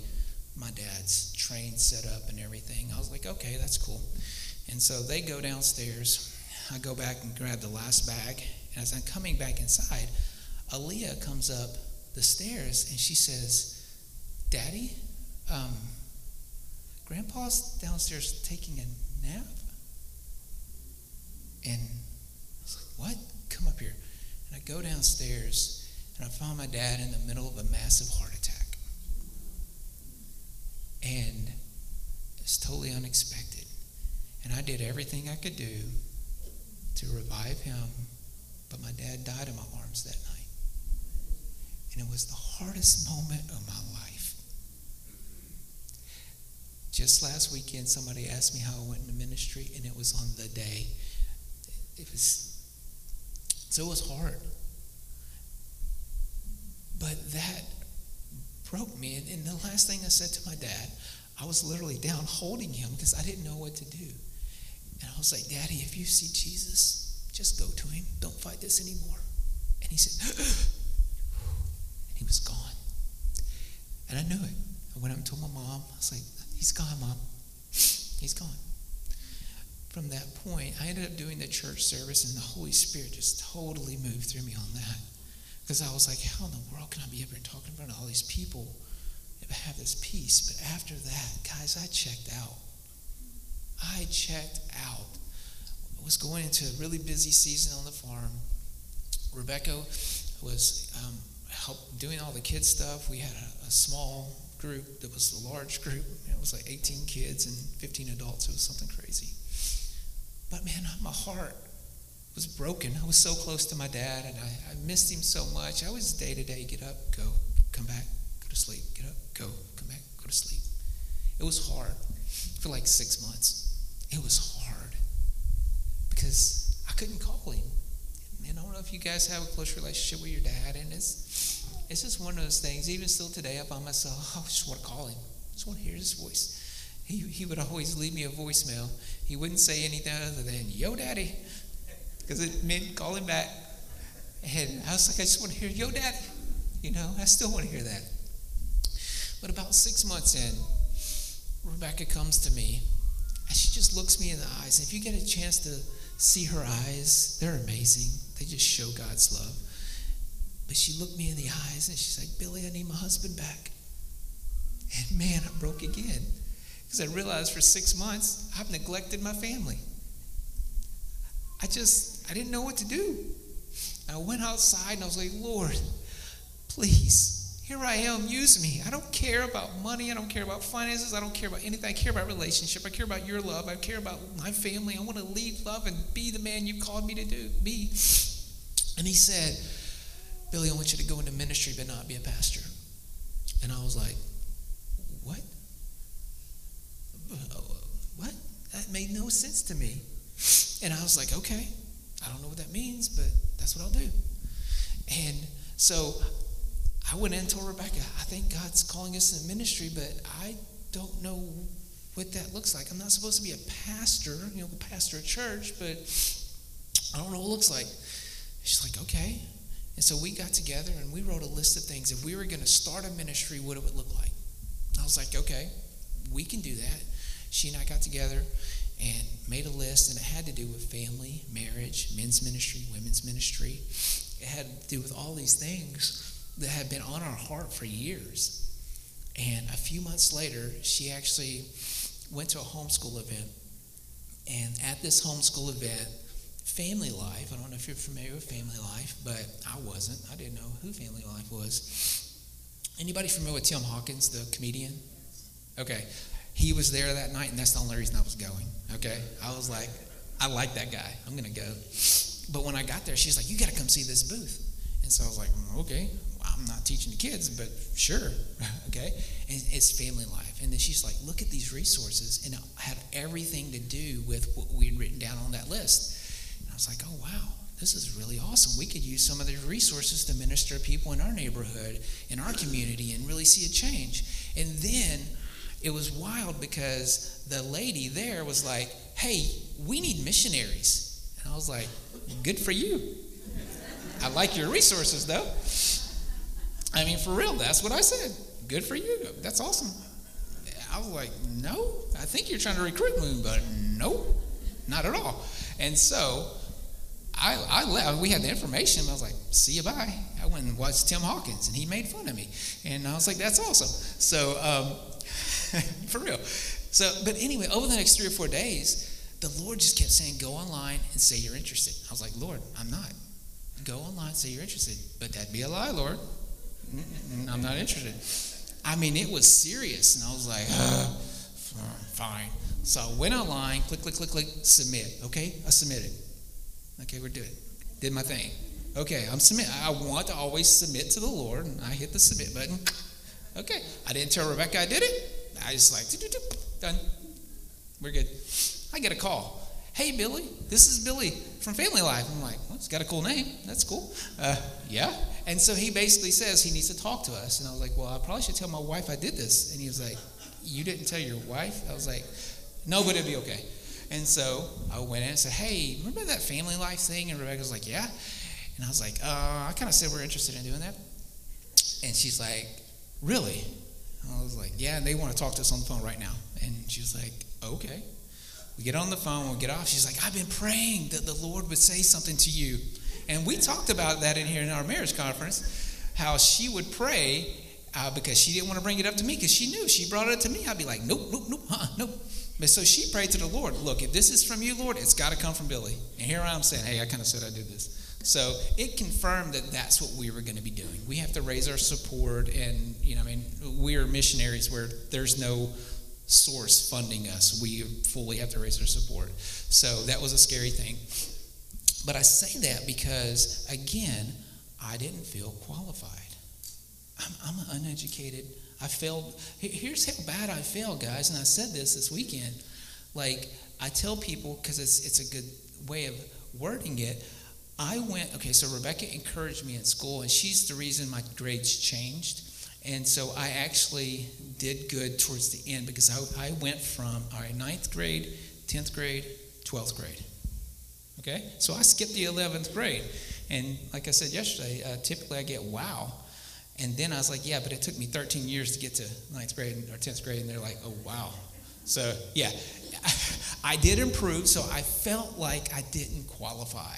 my dad's train set up and everything. I was like, okay, that's cool. And so they go downstairs. I go back and grab the last bag, and as I'm coming back inside, Aaliyah comes up the stairs and she says, Daddy, um, Grandpa's downstairs taking a nap. And I was like, What? Come up here. And I go downstairs and I find my dad in the middle of a massive heart. And it's totally unexpected. And I did everything I could do to revive him, but my dad died in my arms that night. And it was the hardest moment of my life. Just last weekend, somebody asked me how I went into ministry, and it was on the day. It was, so it was hard. But that broke me. And, and the last thing I said to my dad, I was literally down holding him because I didn't know what to do. And I was like, Daddy, if you see Jesus, just go to him. Don't fight this anymore. And he said, and he was gone. And I knew it. I went up and told my mom, I was like, He's gone, Mom. He's gone. From that point, I ended up doing the church service, and the Holy Spirit just totally moved through me on that. Because I was like, how in the world can I be up here talking in front of all these people I have this peace? But after that, guys, I checked out. I checked out. I was going into a really busy season on the farm. Rebecca was um, help doing all the kids stuff. We had a, a small group that was a large group. It was like 18 kids and 15 adults. It was something crazy. But man, my heart was broken. I was so close to my dad and I, I missed him so much. I was day to day get up, go, come back, go to sleep, get up, go, come back, go to sleep. It was hard for like six months. It was hard because I couldn't call him. And I don't know if you guys have a close relationship with your dad, and it's it's just one of those things. Even still today, I find myself, I just want to call him. I just want to hear his voice. He, he would always leave me a voicemail. He wouldn't say anything other than, Yo, daddy, because it meant calling back. And I was like, I just want to hear, Yo, daddy. You know, I still want to hear that. But about six months in, Rebecca comes to me and she just looks me in the eyes. If you get a chance to see her eyes, they're amazing. They just show God's love. But she looked me in the eyes and she's like, Billy, I need my husband back. And man, I broke again. Because I realized for six months, I've neglected my family. I just, I didn't know what to do. I went outside and I was like, Lord, please, here I am, use me. I don't care about money. I don't care about finances. I don't care about anything. I care about relationship. I care about your love. I care about my family. I want to lead love and be the man you called me to do, be. And he said, Billy, I want you to go into ministry but not be a pastor. And I was like, what? Uh, what? That made no sense to me. And I was like, okay, I don't know what that means, but that's what I'll do. And so I went in and told Rebecca, I think God's calling us in ministry, but I don't know what that looks like. I'm not supposed to be a pastor, you know, pastor of church, but I don't know what it looks like. She's like, okay. And so we got together and we wrote a list of things. If we were going to start a ministry, what it would look like. I was like, okay, we can do that. She and I got together and made a list, and it had to do with family, marriage, men's ministry, women's ministry. It had to do with all these things that had been on our heart for years. And a few months later, she actually went to a homeschool event. And at this homeschool event, Family Life, I don't know if you're familiar with Family Life, but I wasn't. I didn't know who Family Life was. Anybody familiar with Tim Hawkins, the comedian? Okay. He was there that night, and that's the only reason I was going. Okay. I was like, I like that guy. I'm going to go. But when I got there, she's like, You got to come see this booth. And so I was like, mm, Okay. Well, I'm not teaching the kids, but sure. okay. And it's family life. And then she's like, Look at these resources. And it had everything to do with what we had written down on that list. And I was like, Oh, wow this is really awesome. We could use some of these resources to minister to people in our neighborhood, in our community, and really see a change. And then it was wild because the lady there was like, hey, we need missionaries. And I was like, good for you. I like your resources, though. I mean, for real, that's what I said. Good for you. That's awesome. I was like, no, I think you're trying to recruit me, but no, not at all. And so I, I left. We had the information. I was like, see you bye. I went and watched Tim Hawkins, and he made fun of me. And I was like, that's awesome. So, um, for real. So, but anyway, over the next three or four days, the Lord just kept saying, go online and say you're interested. I was like, Lord, I'm not. Go online say you're interested. But that'd be a lie, Lord. I'm not interested. I mean, it was serious. And I was like, uh, fine. So I went online, click, click, click, click, submit. Okay, I submitted. Okay, we're doing. Did my thing. Okay, I'm submit. I want to always submit to the Lord, and I hit the submit button. Okay, I didn't tell Rebecca I did it. I just like done. We're good. I get a call. Hey, Billy, this is Billy from FamilyLife. I'm like, well, it's got a cool name. That's cool. Uh, yeah. And so he basically says he needs to talk to us. And I was like, well, I probably should tell my wife I did this. And he was like, you didn't tell your wife? I was like, no, but it'd be okay. And so I went in and said, hey, remember that FamilyLife thing? And Rebecca was like, yeah. And I was like, uh, I kind of said we're interested in doing that. And she's like, really? I was like, yeah, they want to talk to us on the phone right now. And she was like, okay. We get on the phone, we get off. She's like, I've been praying that the Lord would say something to you. And we talked about that in here in our marriage conference, how she would pray uh, because she didn't want to bring it up to me because she knew she brought it to me. I'd be like, nope, nope, nope, uh-uh, nope. But so she prayed to the Lord, look, if this is from you, Lord, it's got to come from Billy. And here I am saying, hey, I kind of said I did this. So it confirmed that that's what we were going to be doing. We have to raise our support, and you know, I mean, we are missionaries where there's no source funding us. We fully have to raise our support. So that was a scary thing. But I say that because, again, I didn't feel qualified. I'm, I'm uneducated. I failed. Here's how bad I failed, guys. And I said this this weekend. Like, I tell people, because it's, it's a good way of wording it. I went, okay, so Rebecca encouraged me in school, and she's the reason my grades changed. And so I actually did good towards the end because I, I went from, all right, ninth grade, 10th grade, 12th grade. Okay? So I skipped the 11th grade. And like I said yesterday, uh, typically I get wow. And then I was like, yeah, but it took me 13 years to get to ninth grade or 10th grade. And they're like, oh, wow. So, yeah, I did improve. So I felt like I didn't qualify.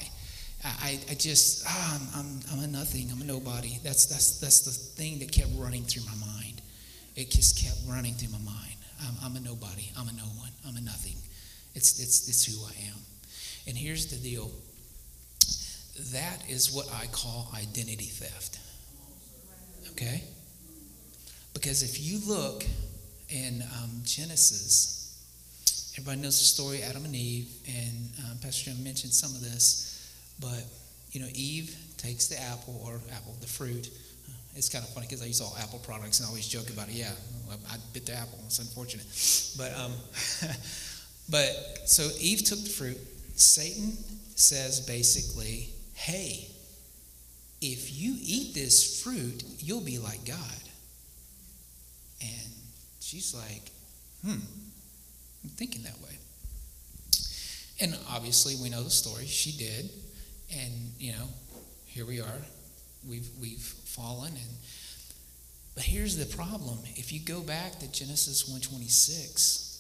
I, I just, ah, I'm, I'm, I'm a nothing. I'm a nobody. That's, that's, that's the thing that kept running through my mind. It just kept running through my mind. I'm, I'm a nobody. I'm a no one. I'm a nothing. It's, it's, it's who I am. And here's the deal that is what I call identity theft. Okay? Because if you look in um, Genesis, everybody knows the story Adam and Eve, and um, Pastor Jim mentioned some of this, but you know, Eve takes the apple or apple, the fruit. It's kind of funny because I use all Apple products and I always joke about it. Yeah, I bit the apple. It's unfortunate, but um, but so Eve took the fruit. Satan says basically, "Hey, if you eat this fruit, you'll be like God." And she's like, "Hmm, I'm thinking that way." And obviously, we know the story. She did, and you know, here we are. We've we've fallen, and but here's the problem. If you go back to Genesis one twenty six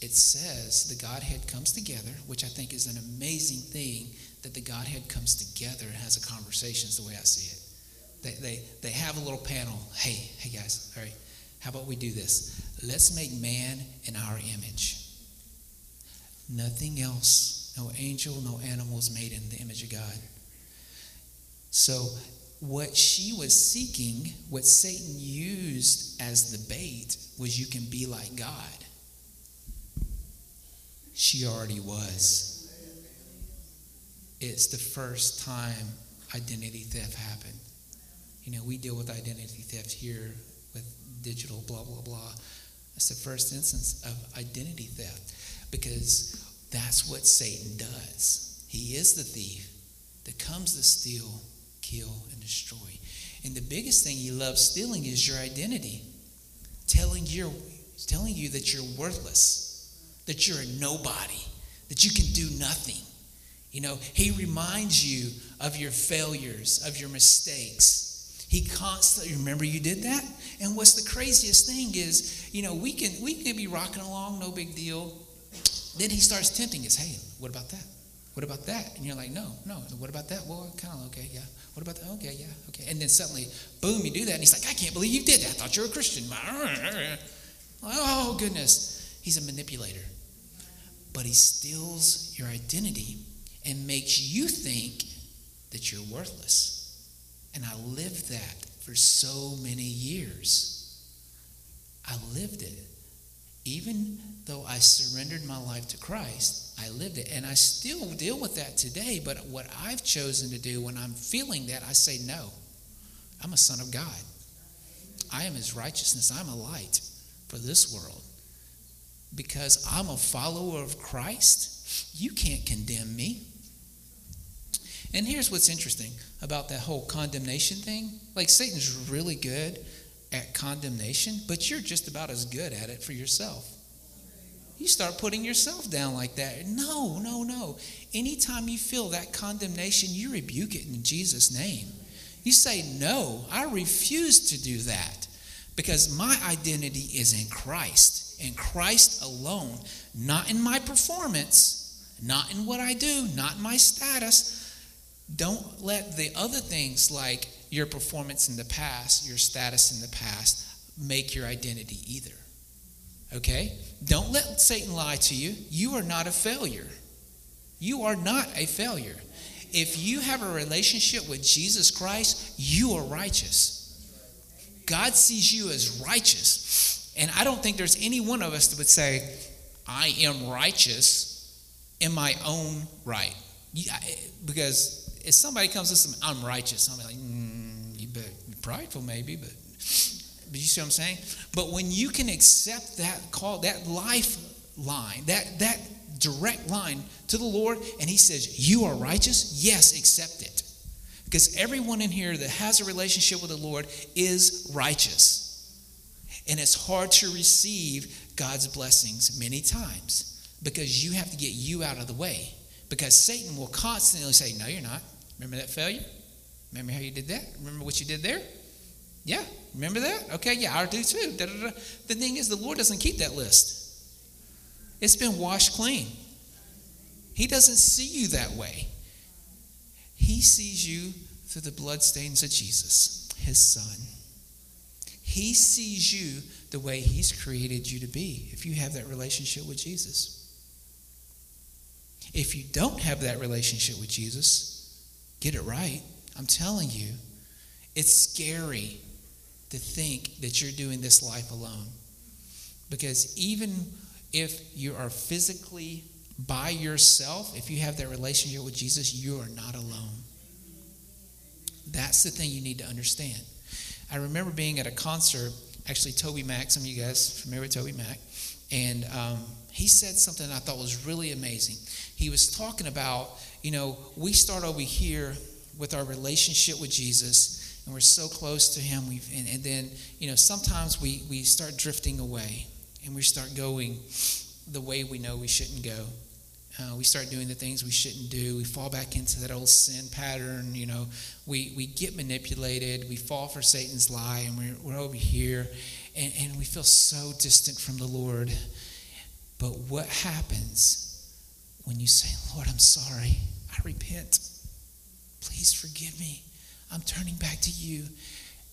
it says the Godhead comes together, which I think is an amazing thing that the Godhead comes together and has a conversation, is the way I see it. They, they, they have a little panel. Hey, hey guys, all right, how about we do this? Let's make man in our image. Nothing else, no angel, no animals made in the image of God. So, what she was seeking, what Satan used as the bait, was you can be like God she already was. It's the first time identity theft happened. You know, we deal with identity theft here with digital blah, blah, blah. That's the first instance of identity theft because that's what Satan does. He is the thief that comes to steal, kill, and destroy. And the biggest thing he loves stealing is your identity, telling, you telling you that you're worthless that you're a nobody, that you can do nothing. You know, he reminds you of your failures, of your mistakes. He constantly remember you did that. And what's the craziest thing is, you know, we can we can be rocking along, no big deal. Then he starts tempting us. Hey, what about that? What about that? And you're like, no, no. What about that? Well, kind of okay, yeah. What about that? Okay, yeah, okay. And then suddenly, boom, you do that, and he's like, I can't believe you did that. I thought you were a Christian. Oh goodness, he's a manipulator. But he steals your identity and makes you think that you're worthless. And I lived that for so many years. I lived it. Even though I surrendered my life to Christ, I lived it. And I still deal with that today. But what I've chosen to do when I'm feeling that, I say, no, I'm a son of God. I am his righteousness. I'm a light for this world. Because I'm a follower of Christ, you can't condemn me. And here's what's interesting about that whole condemnation thing. Like, Satan's really good at condemnation, but you're just about as good at it for yourself. You start putting yourself down like that. No, no, no. Anytime you feel that condemnation, you rebuke it in Jesus' name. You say, No, I refuse to do that because my identity is in Christ, in Christ alone, not in my performance, not in what I do, not in my status. Don't let the other things like your performance in the past, your status in the past, make your identity either. Okay? Don't let Satan lie to you. You are not a failure. You are not a failure. If you have a relationship with Jesus Christ, you are righteous. God sees you as righteous. And I don't think there's any one of us that would say, I am righteous in my own right. Because if somebody comes to some, I'm righteous, I'm like, prideful maybe, but, but you see what I'm saying? But when you can accept that call, that lifeline, that, that direct line to the Lord, and He says, You are righteous, yes, accept it. Because everyone in here that has a relationship with the Lord is righteous. And it's hard to receive God's blessings many times because you have to get you out of the way. Because Satan will constantly say, No, you're not. Remember that failure? Remember how you did that? Remember what you did there? Yeah, remember that? Okay, yeah, I do too. Da, da, da. The thing is, the Lord doesn't keep that list, it's been washed clean. He doesn't see you that way. He sees you through the bloodstains of Jesus, his son. He sees you the way he's created you to be if you have that relationship with Jesus. If you don't have that relationship with Jesus, get it right. I'm telling you, it's scary to think that you're doing this life alone. Because even if you are physically by yourself, if you have that relationship with Jesus, you are not alone. That's the thing you need to understand. I remember being at a concert, actually, TobyMac, some of you guys familiar with TobyMac, and um, he said something I thought was really amazing. He was talking about, you know, we start over here with our relationship with Jesus, and we're so close to Him, we've, and, and then, you know, sometimes we, we start drifting away, and we start going the way we know we shouldn't go. Uh, we start doing the things we shouldn't do. We fall back into that old sin pattern. You know, we, we get manipulated. We fall for Satan's lie, and we're, we're over here, and, and we feel so distant from the Lord. But what happens when you say, Lord, I'm sorry. I repent. Please forgive me. I'm turning back to you.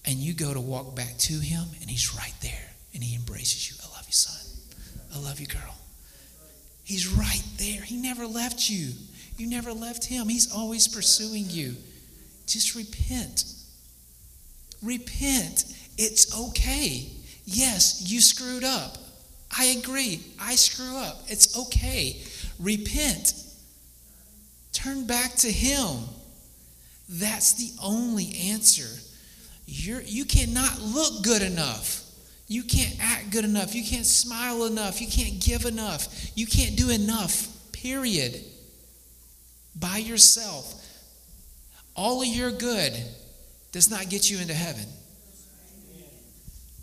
And you go to walk back to him, and he's right there, and he embraces you. I love you, son. I love you, girl. He's right there. He never left you. You never left him. He's always pursuing you. Just repent. Repent. It's okay. Yes, you screwed up. I agree. I screw up. It's okay. Repent. Turn back to him. That's the only answer. You're, you cannot look good enough. You can't act good enough. You can't smile enough. You can't give enough. You can't do enough, period. By yourself. All of your good does not get you into heaven.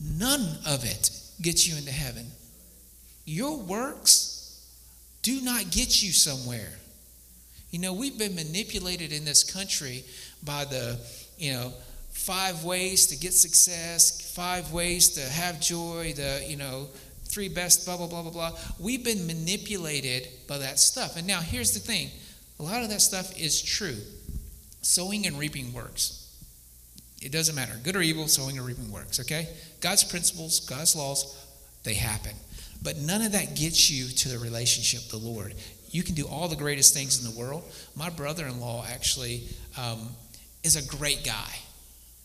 None of it gets you into heaven. Your works do not get you somewhere. You know, we've been manipulated in this country by the, you know, five ways to get success, five ways to have joy, the, you know, three best, blah, blah, blah, blah, blah. We've been manipulated by that stuff. And now here's the thing A lot of that stuff is true. Sowing and reaping works. It doesn't matter. Good or evil, sowing or reaping works, okay? God's principles, God's laws, they happen. But none of that gets you to the relationship with the Lord. You can do all the greatest things in the world. My brother in law actually um, is a great guy.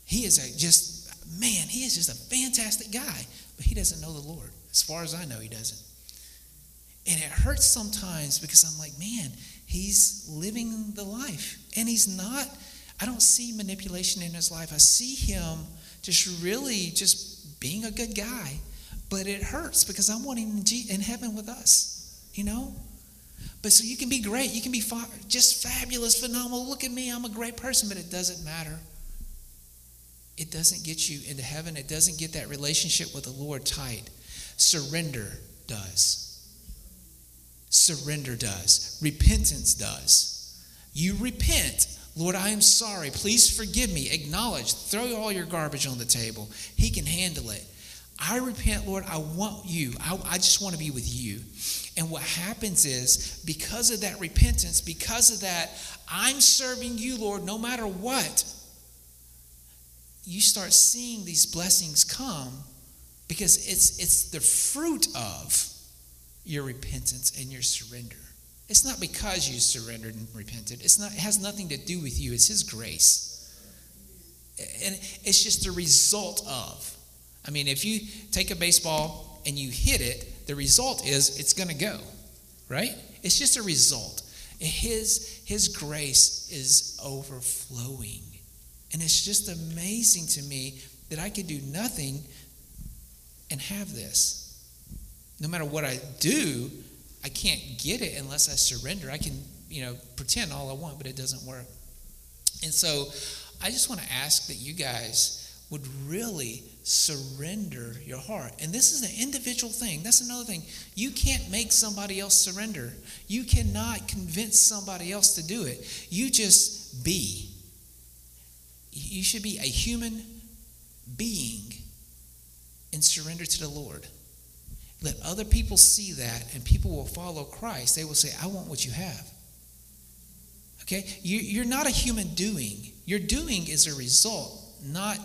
He is a just, man, he is just a fantastic guy, but he doesn't know the Lord. As far as I know, he doesn't. And it hurts sometimes because I'm like, man, he's living the life. And he's not, I don't see manipulation in his life. I see him just really just being a good guy. But it hurts because I want him in in heaven with us, you know? But so you can be great. You can be just fabulous, phenomenal. Look at me. I'm a great person, but it doesn't matter. It doesn't get you into heaven. It doesn't get that relationship with the Lord tight. Surrender does. Surrender does. Repentance does. You repent. Lord, I am sorry. Please forgive me. Acknowledge. Throw all your garbage on the table. He can handle it. I repent, Lord. I want you. I, I just want to be with you. And what happens is, because of that repentance, because of that, I'm serving you, Lord, no matter what. You start seeing these blessings come because it's it's the fruit of your repentance and your surrender. It's not because you surrendered and repented. It's not it has nothing to do with you. It's his grace. And it's just the result of. I mean, if you take a baseball and you hit it, the result is it's going to go, right? It's just a result. His, his grace is overflowing. And it's just amazing to me that I could do nothing and have this. No matter what I do, I can't get it unless I surrender. I can, you know, pretend all I want, but it doesn't work. And so I just want to ask that you guys would really surrender your heart. And this is an individual thing. That's another thing. You can't make somebody else surrender. You cannot convince somebody else to do it. You just be. You should be a human being and surrender to the Lord. Let other people see that, and people will follow Christ. They will say, I want what you have. Okay? You, are not a human doing. Your doing is a result, not,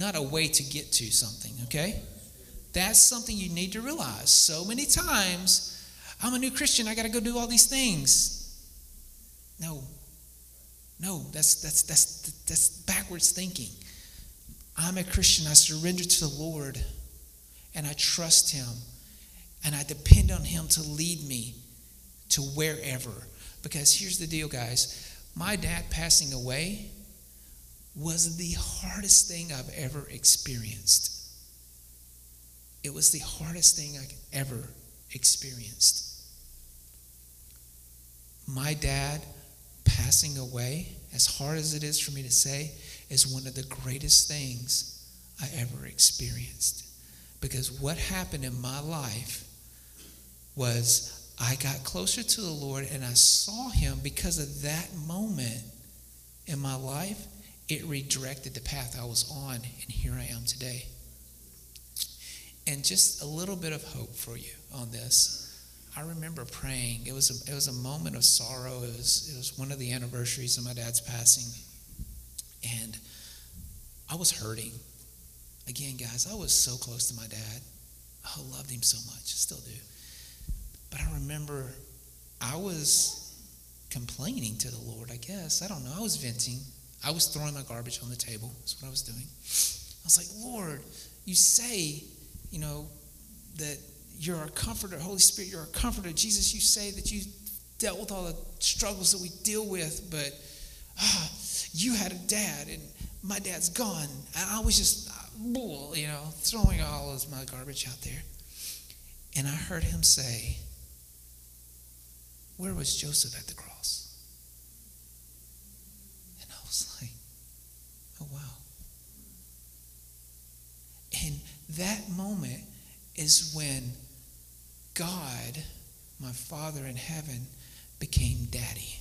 not a way to get to something. Okay? That's something you need to realize. So many times, I'm a new Christian, I got to go do all these things. No. No, that's, that's, that's, that's backwards thinking. I'm a Christian, I surrender to the Lord, and I trust Him, and I depend on Him to lead me to wherever. Because here's the deal, guys my dad passing away was the hardest thing I've ever experienced. It was the hardest thing I ever experienced. My dad passing away, as hard as it is for me to say, is one of the greatest things I ever experienced. Because what happened in my life was I got closer to the Lord and I saw Him because of that moment in my life. It redirected the path I was on, and here I am today. And just a little bit of hope for you on this. I remember praying. It was a, it was a moment of sorrow. It was, it was one of the anniversaries of my dad's passing. And I was hurting. Again, guys, I was so close to my dad. I loved him so much, still do. But I remember I was complaining to the Lord, I guess. I don't know. I was venting. I was throwing my garbage on the table. That's what I was doing. I was like, Lord, you say, you know, that you're a comforter, Holy Spirit, you're a comforter. Jesus, you say that you dealt with all the struggles that we deal with, but ah, you had a dad and my dad's gone. And I was just, you know, throwing all of my garbage out there. And I heard him say, Where was Joseph at the cross? And I was like, Oh, wow. And that moment is when God, my Father in heaven, became daddy.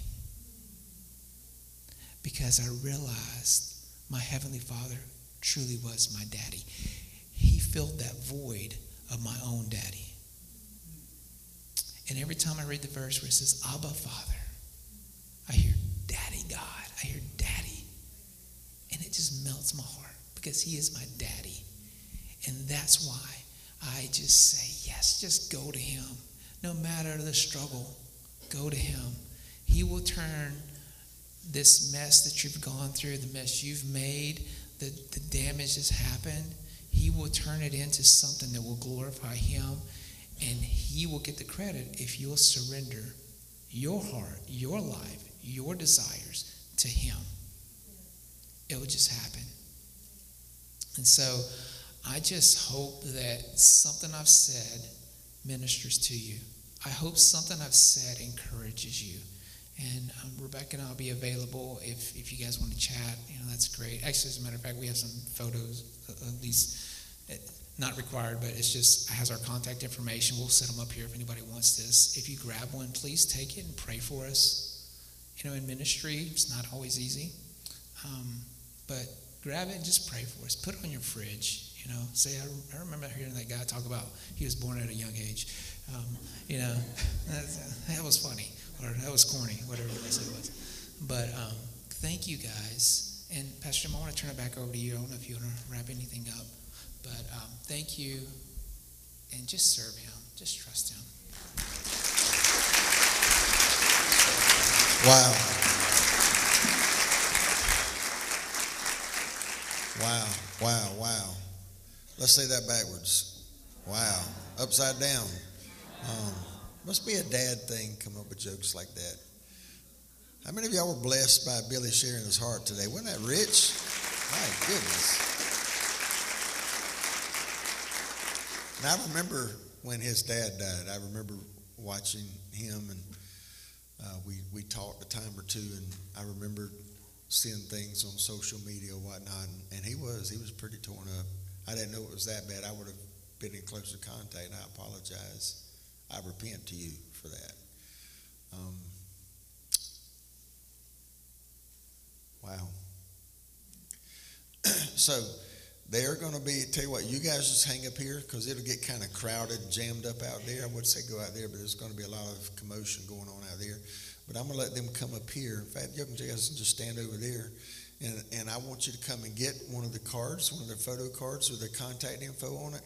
Because I realized my Heavenly Father truly was my daddy. He filled that void of my own daddy. And every time I read the verse where it says, Abba, Father, I hear Daddy God. I hear. And it just melts my heart because he is my daddy. And that's why I just say, yes, just go to him. No matter the struggle, go to him. He will turn this mess that you've gone through, the mess you've made, the, the damage that's happened, he will turn it into something that will glorify him and he will get the credit if you'll surrender your heart, your life, your desires to him. It will just happen. And so I just hope that something I've said ministers to you. I hope something I've said encourages you. And um, Rebecca and I'll be available if, if you guys want to chat. You know, that's great. Actually, as a matter of fact, we have some photos of these. uh, Not required, but it's just has our contact information. We'll set them up here if anybody wants this. If you grab one, please take it and pray for us. You know, in ministry, it's not always easy, um, but grab it and just pray for us. Put it on your fridge. You know, say I, I remember hearing that guy talk about he was born at a young age. Um, you know, that, that was funny or that was corny, whatever they said it was. But um, thank you guys. And Pastor Jim, I want to turn it back over to you. I don't know if you want to wrap anything up, but um, thank you. And just serve Him. Just trust Him. Wow. Wow, wow, wow. Let's say that backwards. Wow. Upside down. Um, must be a dad thing coming up with jokes like that. How many of y'all were blessed by Billy sharing his heart today? Wasn't that rich? My goodness. And I remember when his dad died, I remember watching him and uh, we, we talked a time or two and I remember seeing things on social media and whatnot and, and he was, he was pretty torn up. I didn't know it was that bad. I would have been in closer contact I apologize. I repent to you for that. Um, wow. so they're going to be, tell you what, you guys just hang up here because it'll get kind of crowded, jammed up out there. I would say go out there, but there's going to be a lot of commotion going on out there. But I'm going to let them come up here. In fact, you can just stand over there. And, and I want you to come and get one of the cards, one of their photo cards with their contact info on it.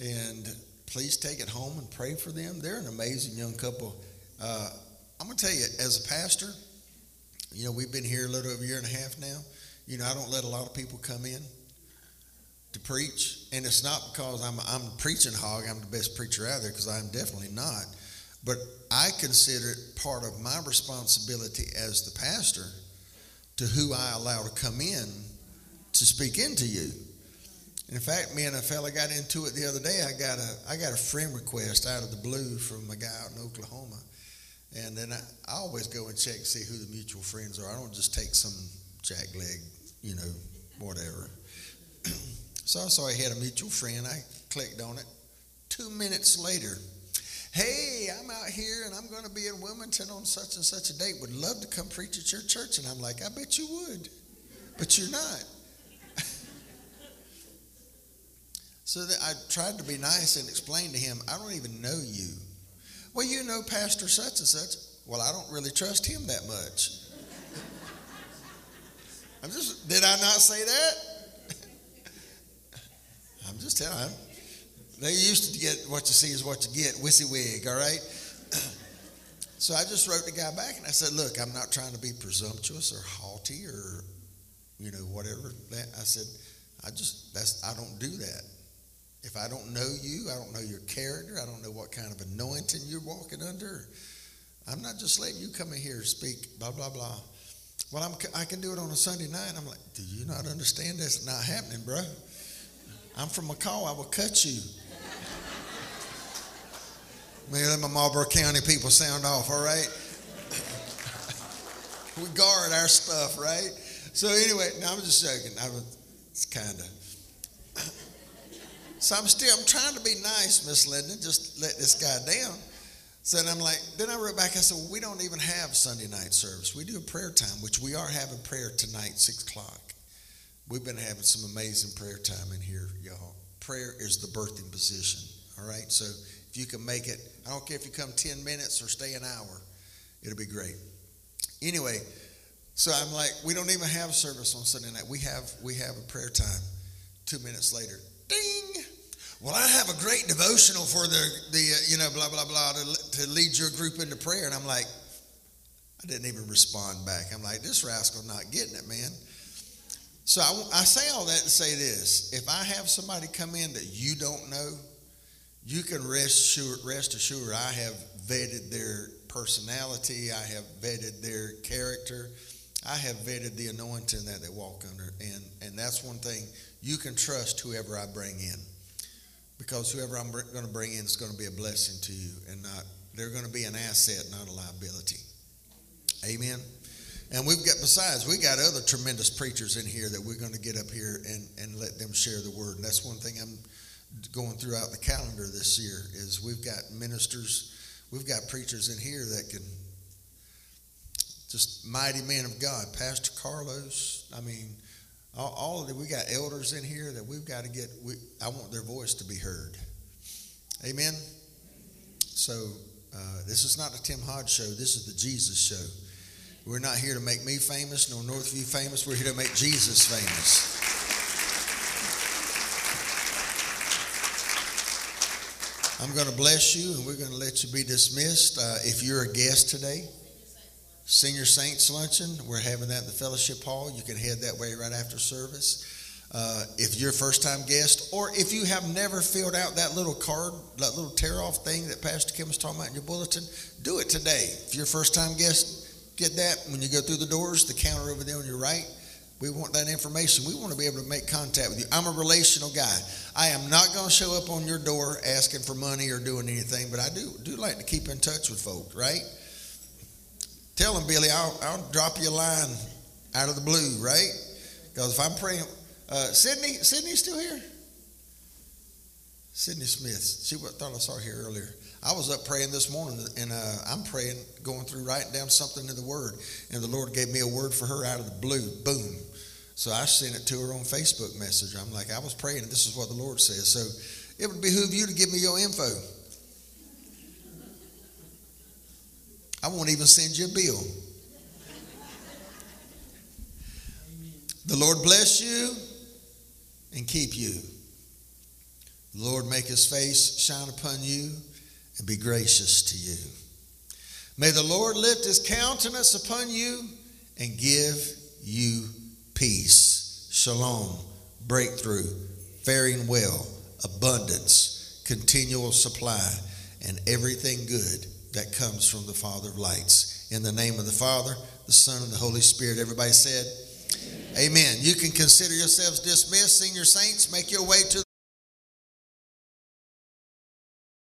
And please take it home and pray for them. They're an amazing young couple. Uh, I'm going to tell you, as a pastor, you know, we've been here a little over a year and a half now. You know, I don't let a lot of people come in to preach, and it's not because I'm I'm preaching hog. I'm the best preacher out there because I'm definitely not. But I consider it part of my responsibility as the pastor to who I allow to come in to speak into you. In fact, me and a fella got into it the other day. I got a I got a friend request out of the blue from a guy out in Oklahoma, and then I, I always go and check see who the mutual friends are. I don't just take some jackleg, you know, whatever. so I saw he had a mutual friend. I clicked on it. Two minutes later, hey, I'm out here and I'm going to be in Wilmington on such and such a date. Would love to come preach at your church. And I'm like, I bet you would, but you're not. So that I tried to be nice and explain to him, I don't even know you. Well, you know Pastor such and such. Well, I don't really trust him that much. I'm just, did I not say that? I'm just telling him. They used to get what you see is what you get, wig, all right? so I just wrote the guy back and I said, look, I'm not trying to be presumptuous or haughty or, you know, whatever. I said, I just, that's, I don't do that. If I don't know you, I don't know your character, I don't know what kind of anointing you're walking under. I'm not just letting you come in here and speak, blah, blah, blah. Well, I'm, I can do it on a Sunday night. I'm like, do you not understand that's not happening, bro? I'm from McColl. I will cut you. Maybe let my Marlboro County people sound off, all right? we guard our stuff, right? So anyway, no, I'm just joking. I was, it's kind of. So I'm still, I'm trying to be nice, Miss Linda, just let this guy down. So then I'm like, then I wrote back, I said, well, we don't even have Sunday night service. We do a prayer time, which we are having prayer tonight, 6 o'clock. We've been having some amazing prayer time in here, y'all. Prayer is the birthing position, all right? So if you can make it, I don't care if you come 10 minutes or stay an hour, it'll be great. Anyway, So I'm like, we don't even have service on Sunday night. We have we have a prayer time. Two minutes later, ding. Well, I have a great devotional for the the uh, you know blah blah blah to, to lead your group into prayer, and I'm like, I didn't even respond back. I'm like, this rascal not getting it, man. So I, I say all that to say this: if I have somebody come in that you don't know, you can rest sure rest assured I have vetted their personality, I have vetted their character, I have vetted the anointing that they walk under, and and that's one thing you can trust whoever I bring in, because whoever I'm going to bring in is going to be a blessing to you, and not they're going to be an asset, not a liability. Amen. And we've got besides we got other tremendous preachers in here that we're going to get up here and and let them share the word. And that's one thing I'm going throughout the calendar this year is we've got ministers, we've got preachers in here that can just mighty men of God, Pastor Carlos. I mean, all, all of the, we got elders in here that we've got to get. We, I want their voice to be heard. Amen. So uh, this is not the Tim Hodge show. This is the Jesus show. We're not here to make me famous nor Northview famous. We're here to make Jesus famous. I'm going to bless you and we're going to let you be dismissed. Uh, if you're a guest today, Senior Saints Luncheon, we're having that in the fellowship hall. You can head that way right after service. Uh, if you're a first time guest, or if you have never filled out that little card, that little tear off thing that Pastor Kim was talking about in your bulletin, do it today. If you're a first time guest, get that when you go through the doors, the counter over there on your right. We want that information. We want to be able to make contact with you. I'm a relational guy. I am not going to show up on your door asking for money or doing anything, but I do do like to keep in touch with folks, right? Tell them, Billy, I'll, I'll drop you a line out of the blue, right? Because if I'm praying, uh, Sydney, Sydney still here? Sydney Smith. She thought I saw her here earlier. I was up praying this morning, and uh, I'm praying, going through, writing down something in the Word, and the Lord gave me a word for her out of the blue. Boom. So I sent it to her on Facebook message. I'm like, I was praying, and this is what the Lord says. So it would behoove you to give me your info. I won't even send you a bill. The Lord bless you and keep you. The Lord make his face shine upon you and be gracious to you. May the Lord lift his countenance upon you and give you peace, shalom, breakthrough, faring well, abundance, continual supply, and everything good that comes from the Father of lights. In the name of the Father, the Son, and the Holy Spirit. Everybody said, Amen. Amen. You can consider yourselves dismissed, senior saints. Make your way to